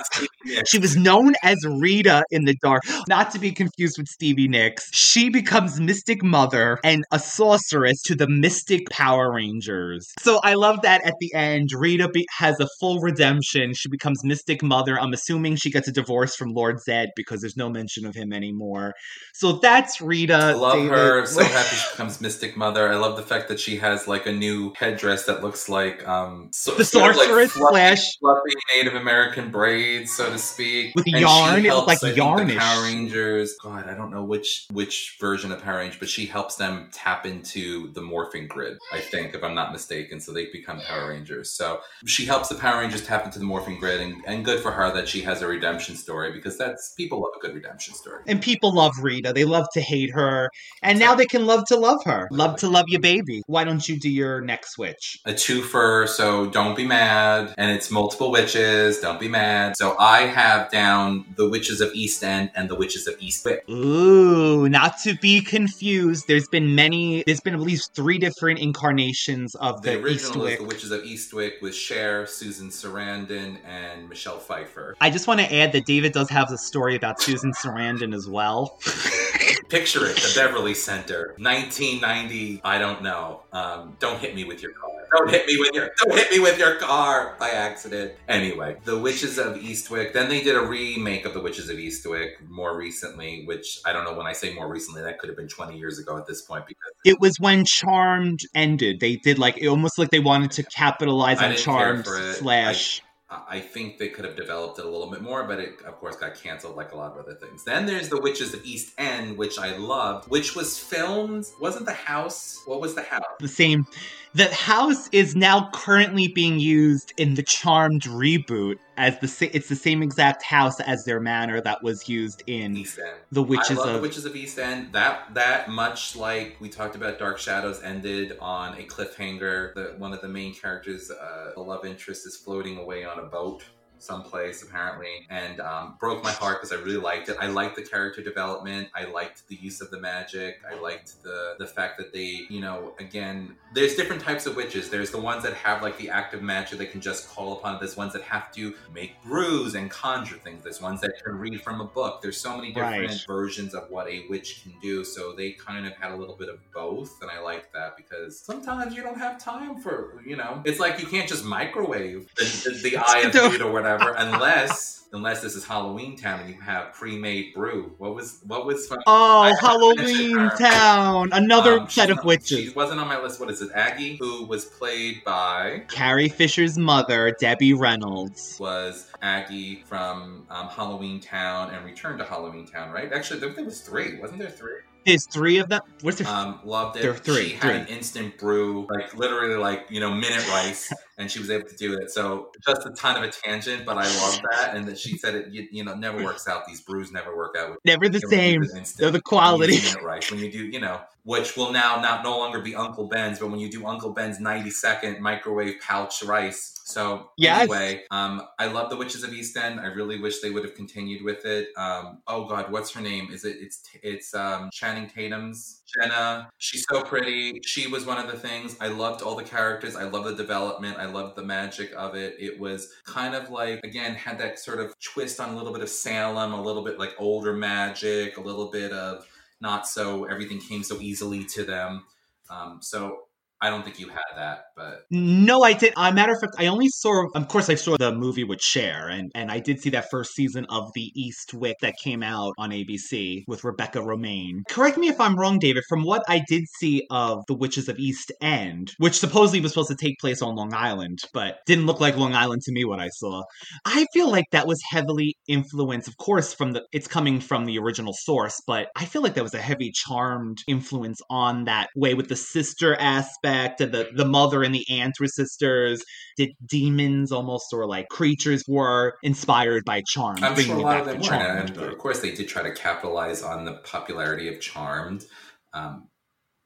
she was known as Rita in the dark, not to be confused with Stevie Nicks. She becomes Mystic Mother and a sorceress to the Mystic Power Rangers. So I love that at the end, Rita be- has a full redemption. She becomes Mystic Mother. I'm assuming she gets a divorce from Lord Zed because there's no mention of him anymore. So that's Rita. I love David. her. I'm so happy she becomes Mystic Mother. I love the fact that she has like a new headdress that looks like um so, The like sorceress fluffy, slash- fluffy Native American braids, so to speak. With And yarn, it was like yarnish. The Power Rangers. God, I don't know which which version of Power Rangers, but she helps them tap into the morphing grid. I think, if I'm not mistaken, so they become Power Rangers. So she helps the Power Rangers tap into the morphing grid, and, and good for her that she has a redemption story because that's people love a good redemption story. And people love Rita. They love to hate her. And now they can love to love her. Love to love your baby. Why don't you do your next switch? a twofer, so don't be mad. And it's multiple witches, don't be mad. So I have down the Witches of East End and the Witches of Eastwick. Ooh, not to be confused. There's been many, there's been at least three different incarnations of The the, original is Eastwick. the Witches of Eastwick with Cher, Susan Sarandon, and Michelle Pfeiffer. I just want to add that David does have a story about Susan Sarandon as well. Picture it, the Beverly Center, 1990. I don't know. Um, don't hit me with your car. Don't hit me with your. Don't hit me with your car by accident. Anyway, the Witches of Eastwick. Then they did a remake of the Witches of Eastwick more recently, which I don't know when I say more recently. That could have been 20 years ago at this point because It was when Charmed ended. They did like, it almost like they wanted to capitalize on Charmed slash. I I think they could have developed it a little bit more, but it, of course, got canceled like a lot of other things. Then there's The Witches of East End, which I loved, which was filmed. Wasn't the house? What was the house? the same. The house is now currently being used in the Charmed reboot as the it's the same exact house as their manor that was used in East End. the Witches I love of the Witches of East End. That that much like we talked about, Dark Shadows ended on a cliffhanger. The one of the main characters, uh, the love interest, is floating away on a boat someplace apparently, and um, broke my heart because I really liked it. I liked the character development. I liked the use of the magic. I liked the the fact that they, you know, again, there's different types of witches. There's the ones that have like the active magic they can just call upon. There's ones that have to make brews and conjure things. There's ones that can read from a book. There's so many different Right. versions of what a witch can do. So they kind of had a little bit of both, and I like that because sometimes you don't have time for you know. It's like you can't just microwave the, the, the eye of food or whatever unless. Unless this is Halloween Town and you have pre-made brew, what was what was? Oh, I haven't finished Halloween. Town! Another Um, set of not- witches. She wasn't on my list. What is it? Aggie, who was played by Carrie Fisher's mother, Debbie Reynolds. was Aggie from um, Halloween Town and Return to Halloween Town, right? Actually, there, there was three. Wasn't there three? There's three of them. What's there? Um, loved it. There are three, She had three. an instant brew, like literally, like you know, minute rice, and she was able to do it. So just a ton of a tangent, but I love that. And that she said it, you, you know, never works out. These brews never work out. With, Never the same. do They're the quality. minute rice. When you do, you know, which will now not no longer be Uncle Ben's, but when you do Uncle Ben's ninety second microwave pouch rice. So Yes. anyway, um, I love the Witches of East End. I really wish they would have continued with it. Um, oh God, what's her name? Is it? It's it's um, Channing Tatum's Jenna. She's so pretty. She was one of the things. I loved all the characters. I love the development. I loved the magic of it. It was kind of like again had that sort of twist on a little bit of Salem, a little bit like older magic, a little bit of not so everything came so easily to them. Um, so I don't think you had that, but No, I did. A matter of fact, I only saw. Of course, I saw the movie with Cher, and and I did see that first season of the Eastwick that came out on ABC with Rebecca Romijn. Correct me if I'm wrong, David. From what I did see of the Witches of East End, which supposedly was supposed to take place on Long Island, but didn't look like Long Island to me. What I saw, I feel like that was heavily influenced, of course, from the. It's coming from the original source, but I feel like that was a heavy Charmed influence on that way with the sister aspect and the the mother and the aunt were sisters. Did demons almost or like creatures were inspired by Charmed? I'm sure a lot of them were. And of course, they did try to capitalize on the popularity of Charmed. Um,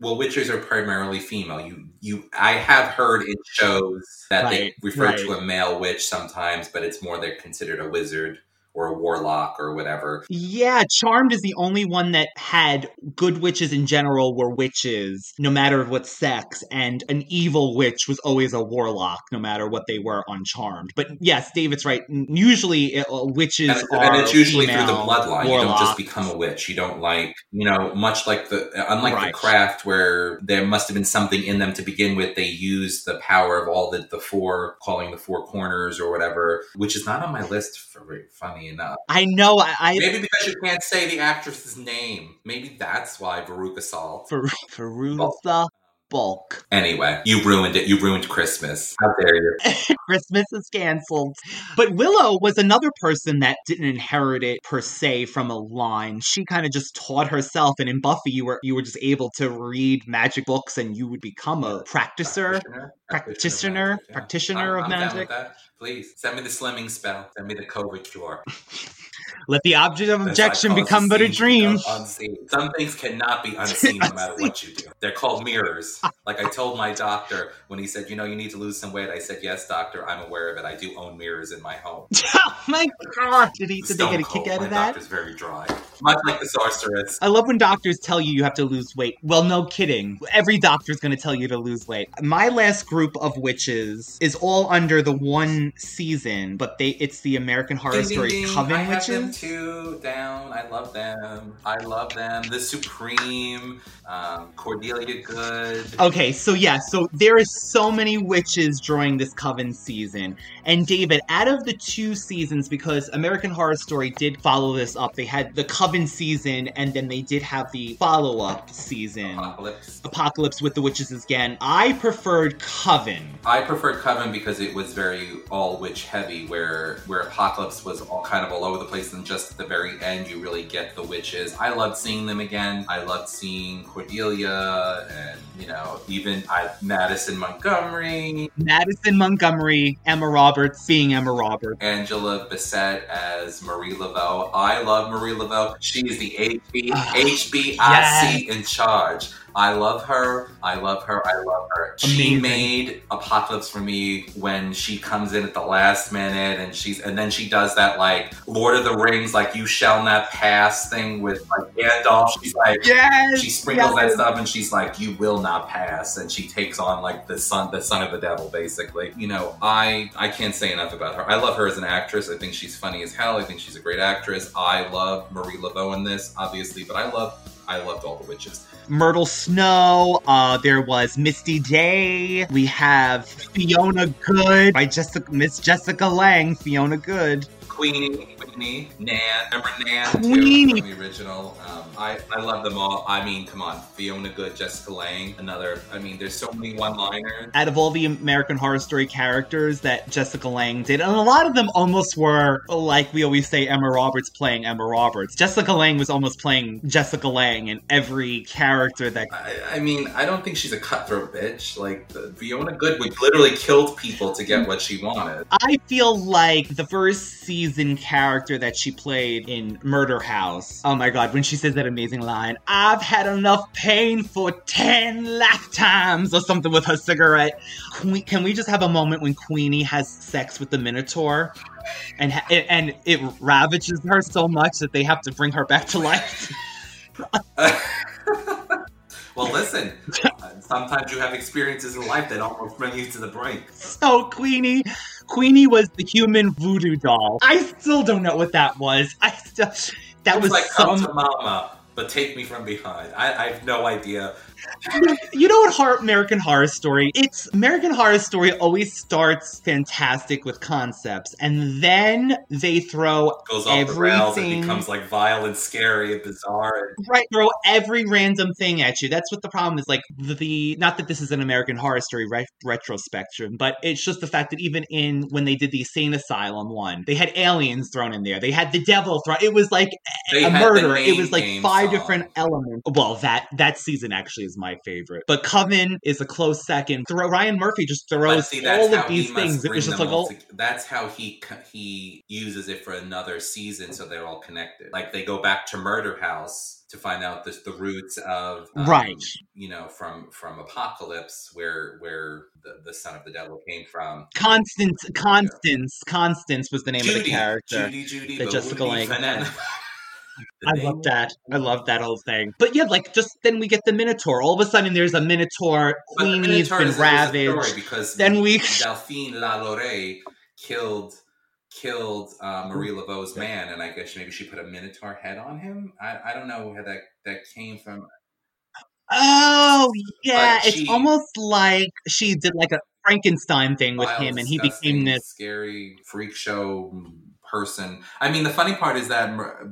well, witches are primarily female. You, you, I have heard in shows that they refer right. to a male witch sometimes, but it's more they're considered a wizard or a warlock or whatever. Yeah, Charmed is the only one that had good witches in general were witches, no matter what sex, and an evil witch was always a warlock, no matter what they were on Charmed. But yes, David's right. Usually, it, uh, witches And, are and it's usually through the bloodline. You don't just become a witch. You don't like, you know, much like the, unlike the craft where there must have been something in them to begin with, they use the power of all the, the four, calling the four corners or whatever, which is not on my list for funny enough. I know. I, I Maybe because you can't say the actress's name. Maybe that's why Veruca Salt. for Fairuza Balk. Anyway, you ruined it. You ruined Christmas. How dare you? Christmas is canceled. But Willow was another person that didn't inherit it per se from a line. She kind of just taught herself. And in Buffy, you were you were just able to read magic books, and you would become a practicer. Practitioner? Practitioner I'm- of I'm magic? Please send me the slimming spell. Send me the COVID cure. Let the object of objection become but a dream. Unseen. Some things cannot be unseen no matter what you do. They're called mirrors. Like I told my doctor when he said, "You know, you need to lose some weight." I said, "Yes, doctor. I'm aware of it. I do own mirrors in my home." oh my god! Did he? Did they get a cold. kick out my of that? doctor's very dry, much like the sorceress. I love when doctors tell you you have to lose weight. Well, no kidding. Every doctor's going to tell you to lose weight. My last group of witches is all under the one season, but they it's the American Horror Ding, ding, Story ding. Coven I have them witches. too down. I love them. I love them. The Supreme, um, Cordelia Goode. Okay, so yeah, so there is so many witches during this Coven season. And David, out of the two seasons, because American Horror Story did follow this up, they had the Coven season and then they did have the follow-up season. Apocalypse. Apocalypse with the Witches again. I preferred Coven. I preferred Coven because it was very all witch heavy, where where Apocalypse was all kind of all over the place, and just at the very end you really get the witches. I loved seeing them again. I loved seeing Cordelia, and you know even I Madison Montgomery, Madison Montgomery, Emma Roberts being Emma Roberts. Angela Bassett as Marie Laveau. I love Marie Laveau. She is the HB, Ah, HBIC in charge. I love her. I love her. I love her. She made Apocalypse for me when she comes in at the last minute and she's and then she does that like Lord of the Rings like you shall not pass thing with like Gandalf. She's like Yes! she sprinkles that stuff and she's like you will not pass and she takes on like the son the son of the devil basically you know i i can't say enough about her i love her as an actress i think she's funny as hell i think she's a great actress i love marie laveau in this obviously but i love i loved all the witches Myrtle Snow. Uh, there was Misty Day. We have Fiona Goode by Jessica Miss Jessica Lange. Fiona Goode. queenie queenie nan remember nan Queenie. too from the original um, i i love them all i mean come on fiona goode jessica lange another i mean there's so many one liners Out of all the American Horror Story characters that Jessica Lange did, and a lot of them almost were like we always say Emma Roberts playing Emma Roberts. Jessica Lange was almost playing Jessica Lange in every character that I, I mean, I don't think she's a cutthroat bitch. Like the, Fiona Goodwin literally killed people to get what she wanted. I feel like the first season character that she played in Murder House. Oh my god, when she says that amazing line, I've had enough pain for 10 lifetimes, or something with her cigarette. Que- Can we just have a moment when Queenie has sex with the Minotaur? And, and it ravages her so much that they have to bring her back to life. well, listen. uh, Sometimes you have experiences in life that almost bring you to the brink. So Queenie, Queenie was the human voodoo doll. I still don't know what that was. I still that It was was like some come to mama, but take me from behind. I, I have no idea. You know what horror, American Horror Story? It's American Horror Story always starts fantastic with concepts, and then they throw Goes off the rails and becomes like vile and scary and bizarre. And, right throw every random thing at you. That's what the problem is. Like the, not that this is an American Horror Story re- retrospection, but it's just the fact that even in when they did the Insane Asylum one, they had aliens thrown in there. They had the devil thrown. It was like They a murder. It was like five song. different elements. Well, that that season actually is my favorite. But Coven is a close second. Throw, Ryan Murphy just throws see, all of these he things. It was just like, all to- that's how he he uses it for another season, so they're all connected. Like they go back to Murder House to find out the, the roots of um, Right. you know from from apocalypse where where the, the son of the devil came from Constance, Constance, Constance was the name of the character. Judy, Judy, that Jessica Lange Fannin- had. The I love that. I love that whole thing. But yeah, like just then we get the Minotaur. All of a sudden, there's a Minotaur. Queenie's been is a- story ravaged. because Then we- Delphine Lalaurie killed killed uh, Marie Laveau's man, and I guess maybe she put a Minotaur head on him. I, I don't know where that that came from. Oh yeah, But it's she- almost like she did like a Frankenstein thing with him, and he became this. scary freak show person. I mean, the funny part is that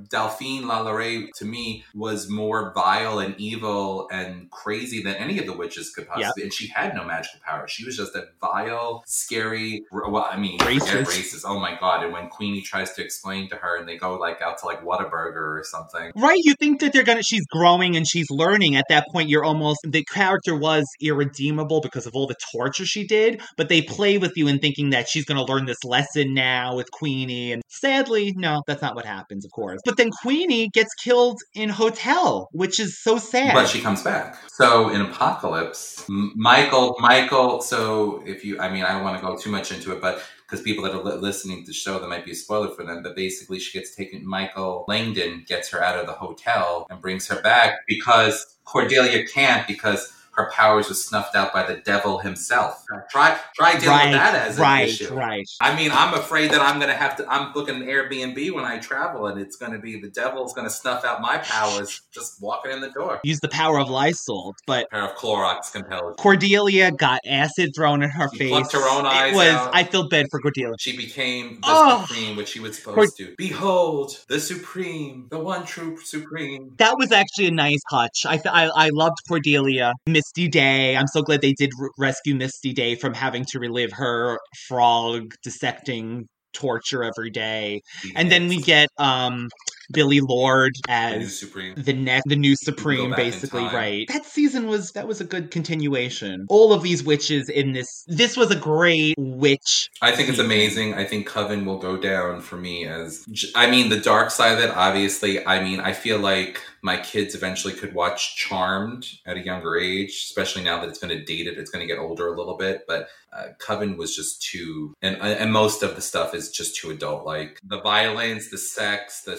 Delphine Lalaurie to me was more vile and evil and crazy than any of the witches could possibly. And she had no magical power. She was just a vile, scary. Well, I mean, Racist. racist. Oh my god! And when Queenie tries to explain to her, and they go like out to like Whataburger or something. Right, you think that they're gonna she's growing and she's learning. At that point, you're almost the character was irredeemable because of all the torture she did, but they play with you in thinking that she's gonna learn this lesson now with Queenie. And sadly, no, that's not what happens, of course. But then Queenie gets killed in Hotel, which is so sad. But she comes back. So in Apocalypse, M- Michael, Michael. So if you, I mean, I don't want to go too much into it, but because people that are li- listening to the show, that might be a spoiler for them. But basically, she gets taken. Michael Langdon gets her out of the hotel and brings her back because Cordelia can't because her powers were snuffed out by the devil himself. Try, try dealing right, with that as an issue. right. I mean, I'm afraid that I'm going to have to. I'm booking an Airbnb when I travel, and it's going to be the devil's going to snuff out my powers just walking in the door. Use the power of Lysol, but pair of Clorox compelled. Cordelia got acid thrown in her She face. plucked her own eyes It was. out. I feel bad for Cordelia. She became the Oh. supreme, which she was supposed to. Behold, the supreme, the one true supreme. That was actually a nice touch. I, th- I I loved Cordelia, Misty Day. I'm so glad they did r- rescue Misty Day from having to relive her frog dissecting torture every day. And then we get um Billie Lourd as the next the new supreme basically right that season was that was a good continuation all of these witches in this this was a great witch I think it's amazing. I think Coven will go down for me as. I mean, the dark side of it, obviously. I mean, I feel like my kids eventually could watch Charmed at a younger age, especially now that it's been dated. It's going to get older a little bit, but uh, Coven was just too, and and most of the stuff is just too adult. Like the violence, the sex, the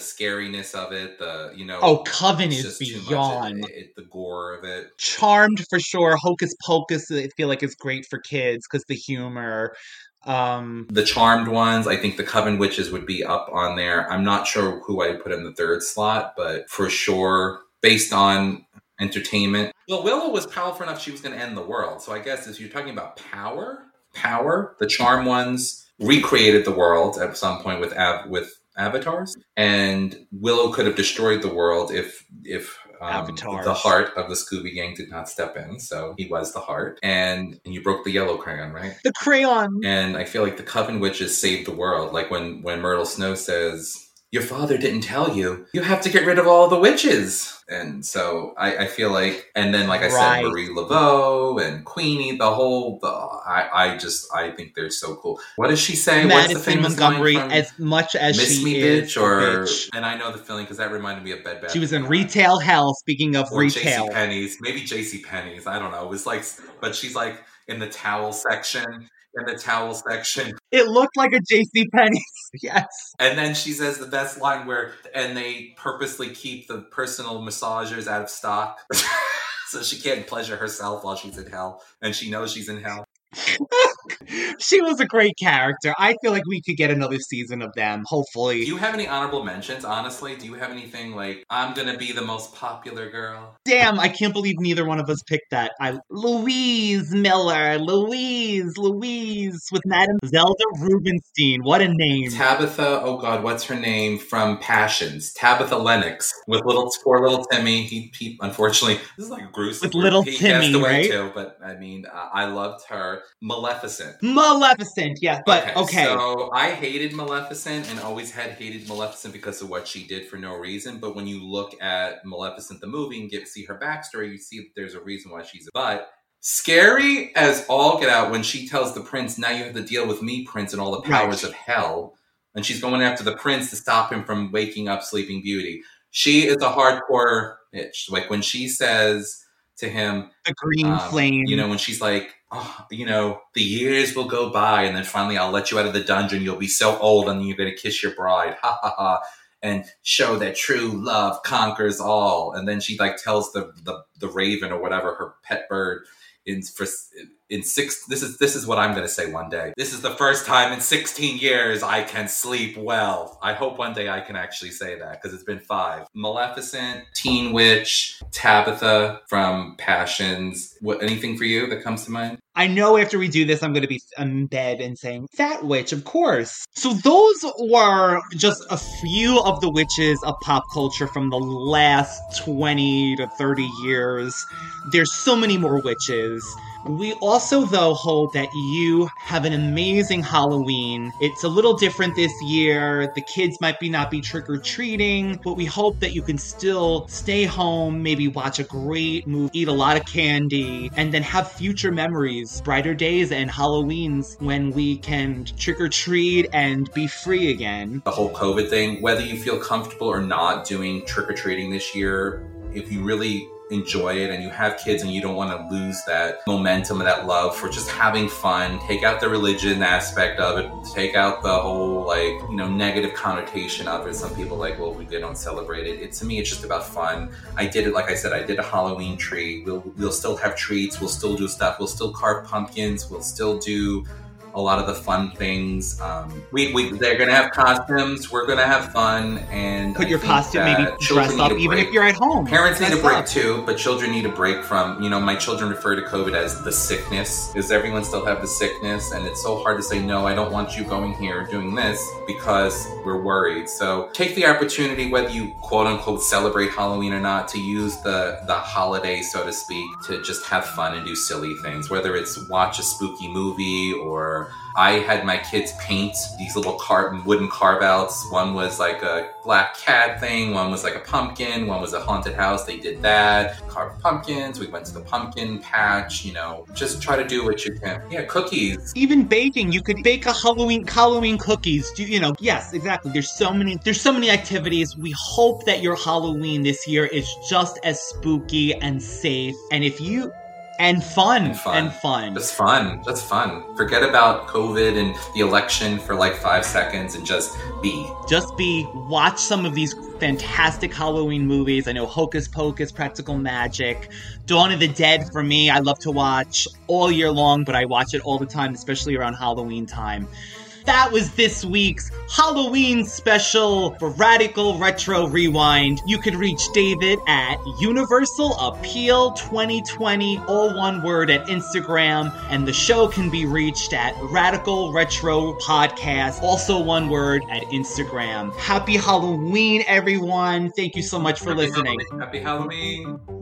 scariness of it, the you know. oh coven is beyond It- it- the gore of it. charmed for sure hocus pocus i feel like is great for kids because the humor um The Charmed ones, I think the Coven Witches would be up on there. I'm not sure who I'd put in the third slot, but for sure, based on entertainment. Well, Willow was powerful enough she was going to end the world. So I guess if you're talking about power, power, the Charm ones recreated the world at some point with av- with avatars, and Willow could have destroyed the world if if um, the heart of the Scooby Gang did not step in. So he was the heart, and, and you broke the yellow crayon, right? the crayon And I feel like the Coven Witches saved the world. Like when when Myrtle Snow says, "Your father didn't tell you. You have to get rid of all the witches." And so I, I feel like, and then like I Right. said, Marie Laveau and Queenie, the whole, the I, I just I think they're so cool. What does she say? What's the madison famous montgomery line from as much as Miss she Me is Bitch or bitch. and I know the feeling because that reminded me of Bed Bath. she was in retail hell speaking of or retail JC Penney's, maybe JC Penney's. I don't know. It was like, but she's like in the towel section, in the towel section, it looked like a jc Penney's. yes and then she says the best line where, and they purposely keep the personal massagers out of stock, so she can't pleasure herself while she's in hell, and she knows she's in hell. she was a great character i feel like we could get another season of them hopefully Do you have any honorable mentions? Honestly, do you have anything like I'm gonna be the most popular girl? Damn, I can't believe neither one of us picked that. I Louise Miller, Louise, Louise with Madame Zelda Rubinstein. What a name. Tabitha, oh god, what's her name from Passions? Tabitha Lennox with little poor little Timmy. He, he unfortunately this is like gruesome. With little he Timmy, right? too, but I mean, uh, I loved her. Maleficent. Maleficent, yeah, but okay. So I hated Maleficent and always had hated Maleficent because of what she did for no reason. But when you look at Maleficent the movie and get see her backstory, you see that there's a reason why she's a but. Scary as all get out when she tells the prince, "Now you have to deal with me, prince, and all the powers Right. of hell." And she's going after the prince to stop him from waking up Sleeping Beauty. she is a hardcore bitch. Like when she says to him, The green um, flame. You know, when she's like, oh, you know, the years will go by, and then finally I'll let you out of the dungeon. You'll be so old, and then you're gonna kiss your bride, ha ha ha, and show that true love conquers all. And then she like tells the the, the raven or whatever her pet bird in for in six. This is this is what I'm gonna say one day. This is the first time in 16 years I can sleep well. I hope one day I can actually say that because it's been five. Maleficent, Teen Witch, Tabitha from Passions. What anything for you that comes to mind? I know after we do this, I'm going to be in bed and saying, Fat Witch, of course. So, those were just a few of the witches of pop culture from the last 20 to 30 years. There's so many more witches. We also, though, hope that you have an amazing Halloween. It's a little different this year. The kids might be not be trick or treating, but we hope that you can still stay home, maybe watch a great movie, eat a lot of candy, and then have future memories, brighter days and Halloweens when we can trick or treat and be free again. the whole COVID thing, whether you feel comfortable or not doing trick or treating this year, if you really enjoy it and you have kids and you don't want to lose that momentum and that love for just having fun, take out the religion aspect of it, take out the whole like, you know, negative connotation of it. Some people like, well, they don't celebrate it. it. To me, it's just about fun. I did it, like I said, I did a Halloween tree. We'll, we'll still have treats. We'll still do stuff. We'll still carve pumpkins. We'll still do a lot of the fun things. Um, we, we they're gonna have costumes. We're gonna have fun and Put I your costume, maybe dress up, even break. if you're at home. Parents need a break up. too, but children need a break from, you know, my children refer to COVID as the sickness. Does everyone still have the sickness? And it's so hard to say, no, I don't want you going here doing this because we're worried. So take the opportunity, whether you quote unquote celebrate Halloween or not, to use the, the holiday, so to speak, to just have fun and do silly things, whether it's watch a spooky movie or I had my kids paint these little car- wooden carve outs. One was like a black cat thing, one was like a pumpkin, one was a haunted house. They did that. Carved pumpkins. We went to the pumpkin patch, you know, just try to do what you can. Yeah, cookies. even baking you could bake a halloween halloween cookies do you know yes exactly there's so many there's so many activities we hope that your halloween this year is just as spooky and safe and if you and fun And fun. and fun Just fun. Just fun. Forget about COVID and the election for like five seconds and just be. just be watch some of these fantastic halloween movies i know hocus pocus practical magic dawn of the dead for me i love to watch all year long but i watch it all the time especially around halloween time that was this week's Halloween special for Radical Retro Rewind. You could reach David at Universal Appeal 2020, all one word at Instagram, and the show can be reached at Radical Retro Podcast, also one word at Instagram. Happy Halloween, everyone. Thank you so much for Happy listening. Halloween. Happy Halloween.